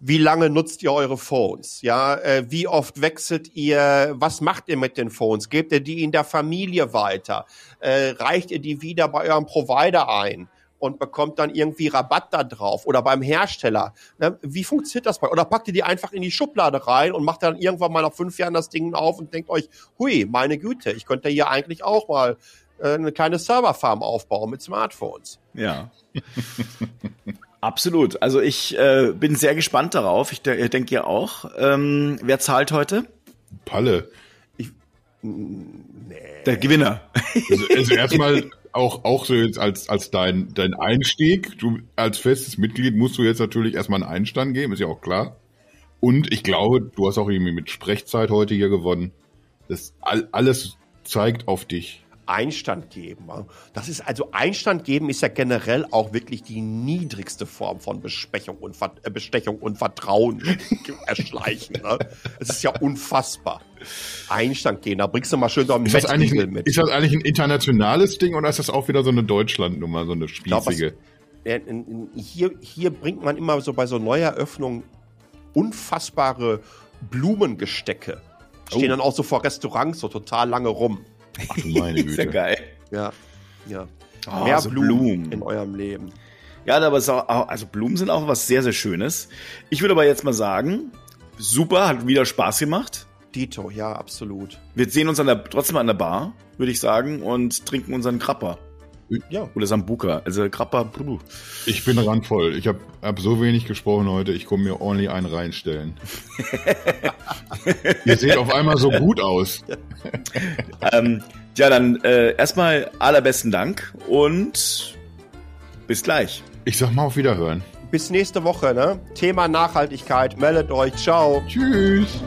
wie lange nutzt ihr eure Phones? Ja, äh, wie oft wechselt ihr? Was macht ihr mit den Phones? Gebt ihr die in der Familie weiter? Äh, reicht ihr die wieder bei eurem Provider ein? und bekommt dann irgendwie Rabatt da drauf oder beim Hersteller. Ne? Wie funktioniert das bei? Oder packt ihr die einfach in die Schublade rein und macht dann irgendwann mal nach fünf Jahren das Ding auf und denkt euch, hui, meine Güte, ich könnte hier eigentlich auch mal äh, eine kleine Serverfarm aufbauen mit Smartphones. Ja. Absolut. Also ich äh, bin sehr gespannt darauf. Ich de denke ja auch. Ähm, wer zahlt heute? Palle. Ich, nee. Der Gewinner. Also, also erstmal auch, auch so jetzt als, als dein, dein Einstieg. Du als festes Mitglied musst du jetzt natürlich erstmal einen Einstand geben, ist ja auch klar. Und ich glaube, du hast auch irgendwie mit Sprechzeit heute hier gewonnen. Das all, alles zeigt auf dich. Einstand geben. Das ist also Einstand geben ist ja generell auch wirklich die niedrigste Form von Besprechung und Ver äh, Bestechung und Vertrauen erschleichen. Ne? Es ist ja unfassbar. Einstand geben, da bringst du mal schön so einen ist das, eigentlich ein, mit. ist das eigentlich ein internationales Ding oder ist das auch wieder so eine Deutschlandnummer, so eine spießige? Glaub, was, hier, hier bringt man immer so bei so Neueröffnungen unfassbare Blumengestecke. Stehen oh. dann auch so vor Restaurants so total lange rum. Ach meine Güte. ist ja geil. Ja, ja. Oh, Mehr also Blumen, Blumen, in eurem Leben. Ja, aber es auch, also Blumen sind auch was sehr, sehr Schönes. Ich würde aber jetzt mal sagen, super, hat wieder Spaß gemacht. Dito, ja, absolut. Wir sehen uns an der, trotzdem an der Bar, würde ich sagen, und trinken unseren Krapper. Ja. Oder Sambuka. Also Krapper. Puh. Ich bin randvoll. Ich habe hab so wenig gesprochen heute, ich komme mir ordentlich einen reinstellen. Ihr seht auf einmal so gut aus. Ähm, ja, dann äh, erstmal allerbesten Dank und bis gleich. Ich sag mal auf Wiederhören. Bis nächste Woche, ne? Thema Nachhaltigkeit. Meldet euch. Ciao. Tschüss.